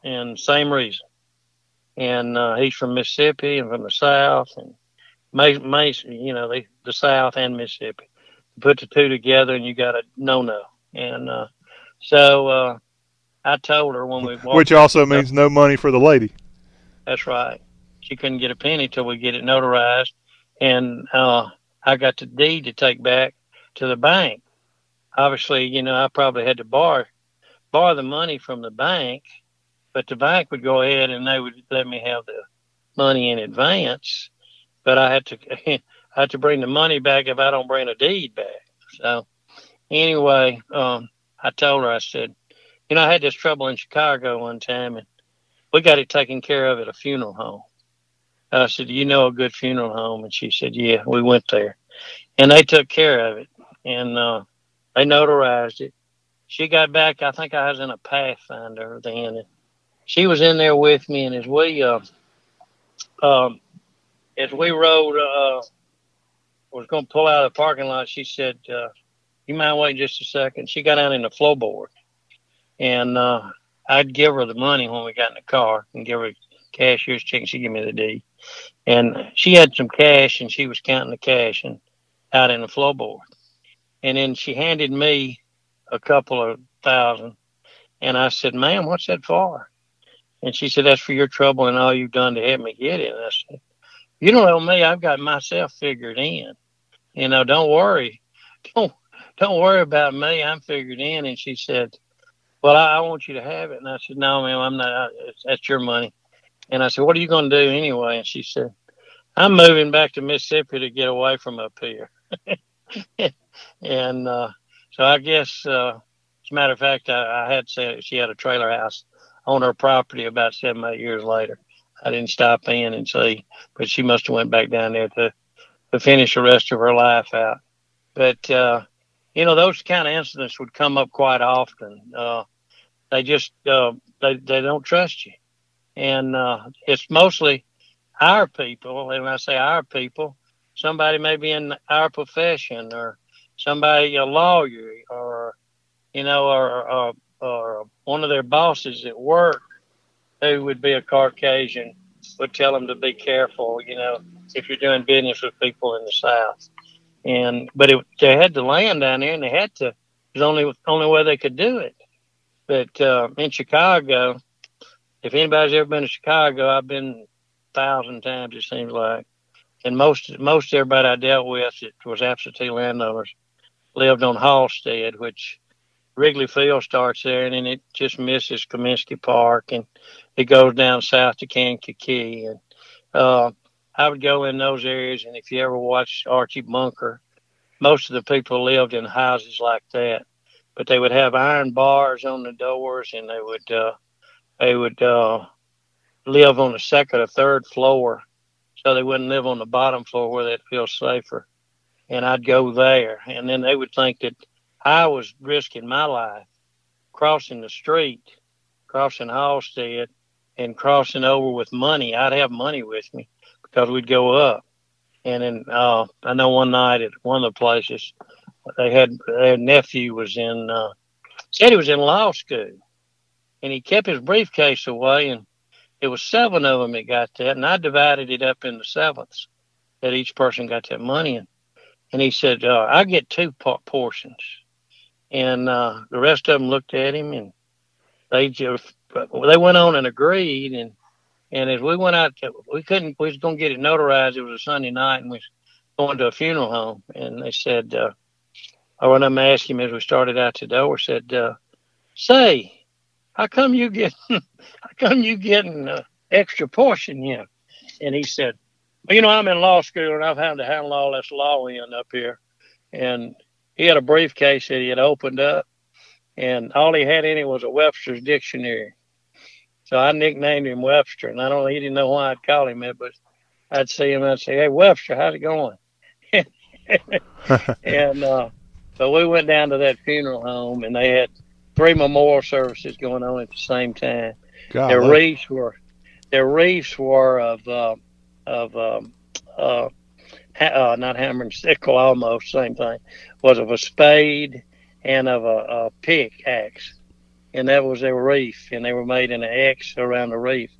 And same reason. And uh, he's from Mississippi and from the South, and Mason, you know, the, the South and Mississippi. Put the two together, and you got a no no. And uh, so uh, I told her when we <laughs> Which also means no money for the lady. That's right. She couldn't get a penny till we get it notarized, and uh, I got the deed to take back to the bank. Obviously, you know, I probably had to borrow borrow the money from the bank, but the bank would go ahead and they would let me have the money in advance. But I had to <laughs> I had to bring the money back if I don't bring a deed back. So anyway, um, I told her I said you know, I had this trouble in Chicago one time, and we got it taken care of at a funeral home. I said, "You know a good funeral home?" And she said, "Yeah." We went there, and they took care of it, and uh, they notarized it. She got back. I think I was in a Pathfinder then, and she was in there with me. And as we, uh, um, as we rode, uh, was going to pull out of the parking lot, she said, uh, "You mind waiting just a second? She got down in the floorboard and uh, I'd give her the money when we got in the car and give her cashier's check. And she'd give me the deed, and she had some cash, and she was counting the cash and out in the floorboard, and then she handed me a couple of thousand, and I said, "Ma'am, what's that for?" And she said, "That's for your trouble and all you've done to help me get it." And I said, "You don't know me. I've got myself figured in. You know, don't worry, <laughs> don't." Don't worry about me. I'm figured in. And she said, well, I, I, want you to have it. And I said, no, ma'am, I'm not. That's your money. And I said, what are you going to do anyway? And she said, I'm moving back to Mississippi to get away from up here. <laughs> and uh, so I guess, uh, as a matter of fact, I, I had said she had a trailer house on her property about seven, eight years later. I didn't stop in and see, but she must have went back down there to, to finish the rest of her life out. But, uh, you know, those kind of incidents would come up quite often. Uh, they just uh, they they don't trust you, and uh, it's mostly our people. And when I say our people, somebody maybe in our profession, or somebody a lawyer, or you know, or, or or one of their bosses at work who would be a Caucasian would tell them to be careful, you know, if you're doing business with people in the South. And but it, they had to land down there, and they had to. It was only only way they could do it. But uh, in Chicago, if anybody's ever been to Chicago, I've been a thousand times. It seems like, and most most everybody I dealt with, it was absentee landowners, lived on Halsted, which Wrigley Field starts there, and then it just misses Comiskey Park, and it goes down south to Kankakee. And uh, I would go in those areas, and if you ever watch Archie Bunker, most of the people lived in houses like that, but they would have iron bars on the doors, and they would uh, they would uh, live on the second or third floor, so they wouldn't live on the bottom floor where they'd feel safer. And I'd go there, and then they would think that I was risking my life crossing the street, crossing Halsted, and crossing over with money. I'd have money with me because we'd go up. And then uh, I know one night at one of the places, they had their nephew was in, uh, said he was in law school, and he kept his briefcase away, and it was seven of them that got that, and I divided it up into sevenths that each person got that money in. And he said, uh, I get two portions. And uh, the rest of them looked at him and they just, they went on and agreed. And, and as we went out, we couldn't, we was going to get it notarized. It was a Sunday night and we was going to a funeral home. And they said, uh, I went up and asked him as we started out the door, said, uh, say, how come you get, <laughs> how come you getting an extra portion here? And he said, well, you know, I'm in law school and I've had to handle all this law in up here. And he had a briefcase that he had opened up, and all he had in it was a Webster's dictionary. So I nicknamed him Webster, and I don't he didn't know why I'd call him it, but I'd see him and I'd say, "Hey Webster, how's it going?" <laughs> and uh, so we went down to that funeral home, and they had three memorial services going on at the same time. God, their wreaths were their wreaths were of uh, of um, uh, uh, not hammer and sickle, almost same thing, was of a spade and of a, a pickaxe, and that was a reef, and they were made in an X around the reef,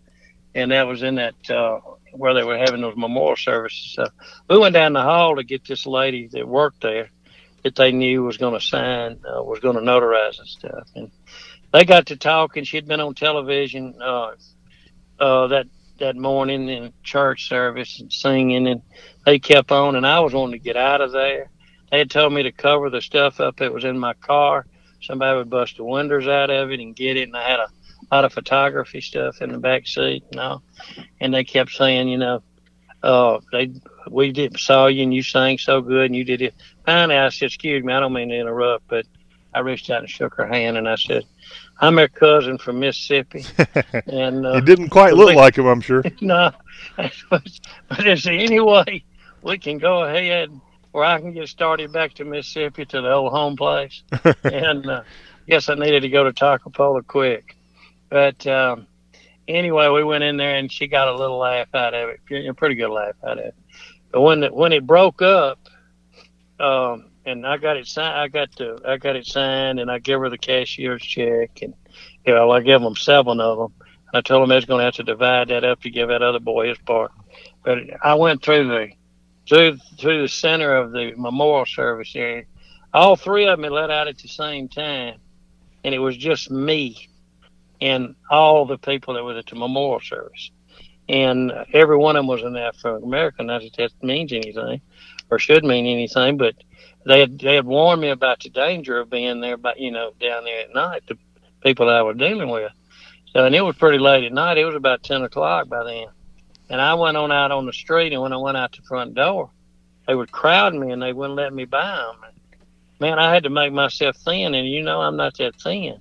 and that was in that uh, where they were having those memorial services. So we went down the hall to get this lady that worked there that they knew was going to sign, uh, was going to notarize and stuff, and they got to talking. She'd been on television uh, uh, that that morning in church service and singing, and they kept on. And I was wanting to get out of there. They had told me to cover the stuff up that was in my car. Somebody would bust the windows out of it and get it, and I had a lot of photography stuff in the back seat, you know. And they kept saying, you know, uh, they we did saw you and you sang so good and you did it. Finally, I said, excuse me, I don't mean to interrupt, but I reached out and shook her hand and I said, I'm her cousin from Mississippi. <laughs> and uh, He didn't quite look like him, I'm sure. <laughs> no, <laughs> but is there any way we can go ahead where I can get started back to Mississippi to the old home place? and uh, yes, I needed to go to Toccopola quick. But um, anyway, we went in there and she got a little laugh out of it, a pretty good laugh out of it. But when it, when it broke up, um, and I got it signed. I got the I got it signed, and I give her the cashier's check, and you know I give them seven of them. I told them I was going to have to divide that up to give that other boy his part. But I went through the through through the center of the memorial service area. All three of them let out at the same time, and it was just me and all the people that were at the memorial service. And every one of them was an African American. Not that that means anything or should mean anything, but they had they had warned me about the danger of being there, but you know, down there at night, the people that I was dealing with. So, and it was pretty late at night. It was about ten o'clock by then, and I went on out on the street. And when I went out the front door, they would crowd me and they wouldn't let me by them. Man, I had to make myself thin, and you know I'm not that thin,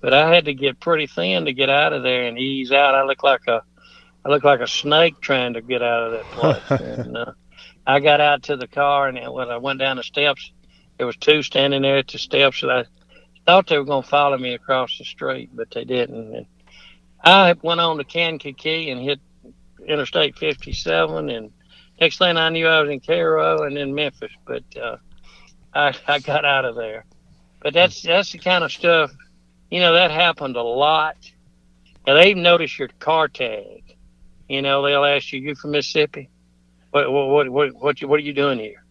but I had to get pretty thin to get out of there and ease out. I look like a I looked like a snake trying to get out of that place. <laughs> and, uh, I got out to the car, and when I went down the steps, there was two standing there at the steps, and I thought they were going to follow me across the street, but they didn't. And I went on to Kankakee and hit Interstate 57, and next thing I knew, I was in Cairo and in Memphis. But uh, I, I got out of there. But that's that's the kind of stuff you know, that happened a lot. And they even notice your car tag. You know, they'll ask you, "You from Mississippi? What what what what what, you, what are you doing here?"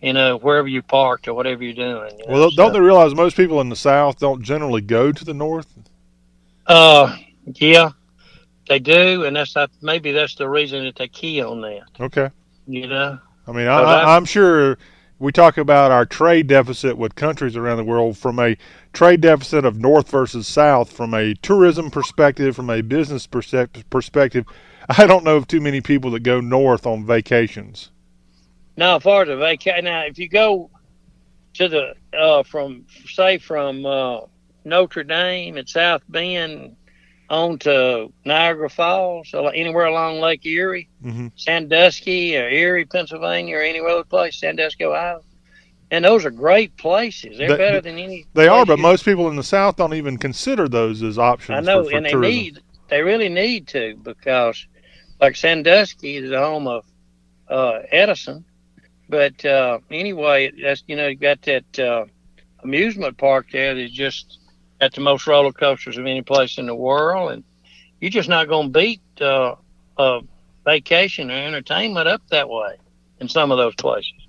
You know, wherever you parked or whatever you're doing. You know, Well, don't so- they realize most people in the South don't generally go to the North? Uh, yeah, they do, and that's not, maybe that's the reason that they key on that. Okay. You know, I mean, I- I, I'm sure we talk about our trade deficit with countries around the world from a trade deficit of North versus South, from a tourism perspective, from a business perspective. <laughs> I don't know of too many people that go north on vacations. now as far as vacation, now if you go to the uh from say from uh Notre Dame and South Bend on to Niagara Falls, so anywhere along Lake Erie, Mm-hmm. Sandusky or Erie, Pennsylvania, or any other place, Sandusky, Ohio. And those are great places. They're They- better than any. They are, but you- most people in the South don't even consider those as options. I know, for, for and they tourism. need, they really need to because, like Sandusky is the home of uh, Edison, but uh, anyway, that's you know you got that uh, amusement park there that's just got the most roller coasters of any place in the world, and you're just not going to beat uh, uh, vacation or entertainment up that way in some of those places.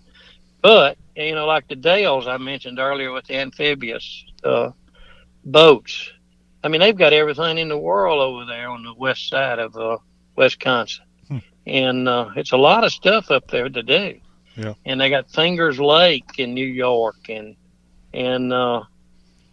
But you know, like the Dells I mentioned earlier with the amphibious uh, boats. I mean, they've got everything in the world over there on the west side of uh, Wisconsin, and uh, it's a lot of stuff up there to do. Yeah. And they got Fingers Lake in New York, and and uh,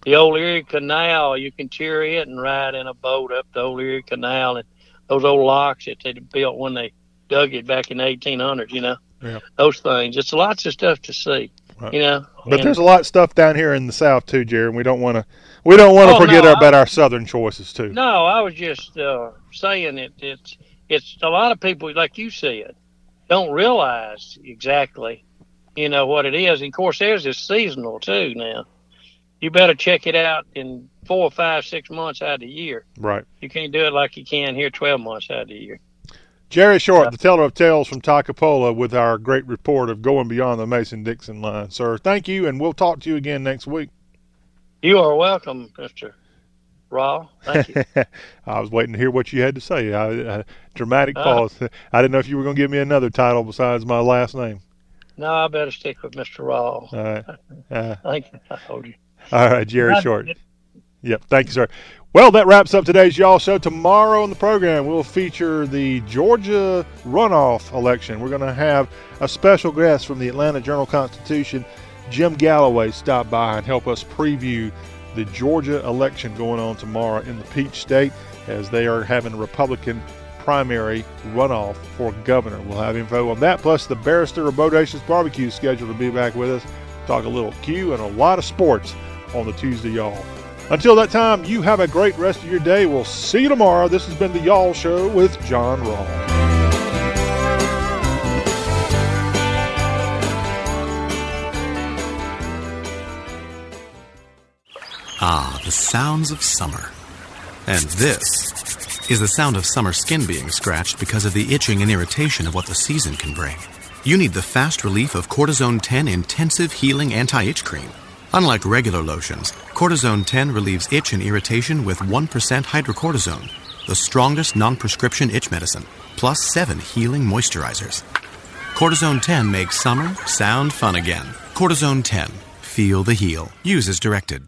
the old Erie Canal. You can tour it and ride in a boat up the old Erie Canal, and those old locks that they built when they dug it back in the 1800s. You know, Yeah. those things. It's lots of stuff to see. Right. You know, But And- there's a lot of stuff down here in the South too, Jerry. And we don't want to we don't want to Oh, forget no, about our Southern choices too. No, I was just uh, saying it. It's it's a lot of people, like you said, don't realize exactly, you know, what it is. And of course, theirs is seasonal too. Now, you better check it out in four, five, six months out of the year. Right. You can't do it like you can here twelve months out of the year. Jerry Short, the teller of tales from Toccopola, with our great report of going beyond the Mason Dixon line, sir. Thank you, and we'll talk to you again next week. You are welcome, Mister Raw. Thank you. <laughs> I was waiting to hear what you had to say. I, uh, dramatic Uh. pause. I didn't know if you were going to give me another title besides my last name. no, I better stick with Mister Raw. All right. <laughs> Uh, Thank you. I told you. all right, Jerry. Short. Yep. Thank you, sir. Well, that wraps up today's Y'all Show. Tomorrow on the program, we'll feature the Georgia runoff election. We're going to have a special guest from the Atlanta Journal Constitution, Jim Galloway, stop by and help us preview the Georgia election going on tomorrow in the Peach State as they are having a Republican primary runoff for governor. We'll have info on that, plus the Barrister of Bodacious Barbecue scheduled to be back with us. Talk a little Q and a lot of sports on the Tuesday Y'all. Until that time, you have a great rest of your day. We'll see you tomorrow. This has been the Y'all Show with John Rawl. Ah, the sounds of summer. And this is the sound of summer skin being scratched because of the itching and irritation of what the season can bring. You need the fast relief of Cortizone 10 Intensive Healing Anti Itch Cream. Unlike regular lotions, Cortizone 10 relieves itch and irritation with 1% hydrocortisone, the strongest non prescription itch medicine, plus 7 healing moisturizers. Cortizone 10 makes summer sound fun again. Cortizone 10. Feel the heal. Use as directed.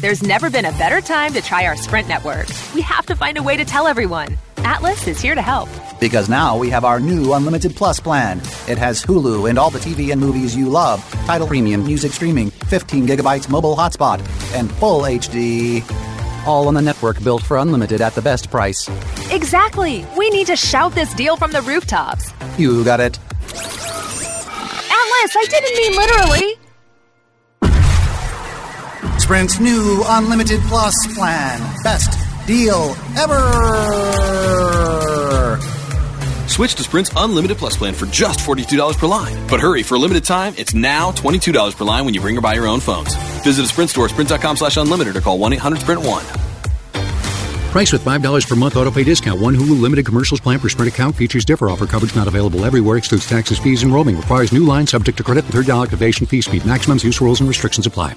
There's never been a better time to try our Sprint network. We have to find a way to tell everyone. Atlas is here to help. Because now we have our new Unlimited Plus plan. It has Hulu and all the TV and movies you love, Tidal premium music streaming, 15 gigabytes mobile hotspot, and full HD. All on the network built for unlimited at the best price. Exactly. We need to shout this deal from the rooftops. You got it. Atlas, I didn't mean literally. Sprint's new Unlimited Plus plan. Best deal ever. Switch to Sprint's Unlimited Plus plan for just $42 per line. But hurry, for a limited time, it's now $22 per line when you bring or buy your own phones. Visit a Sprint store, sprint.com slash unlimited, or call 1-800-SPRINT-1. Price with $5 per month auto pay discount. One Hulu limited commercials plan per Sprint account. Features differ. Offer coverage not available everywhere. Excludes taxes, fees, and roaming. Requires new line subject to credit and third down activation fee. Speed maximums. Use rules and restrictions apply.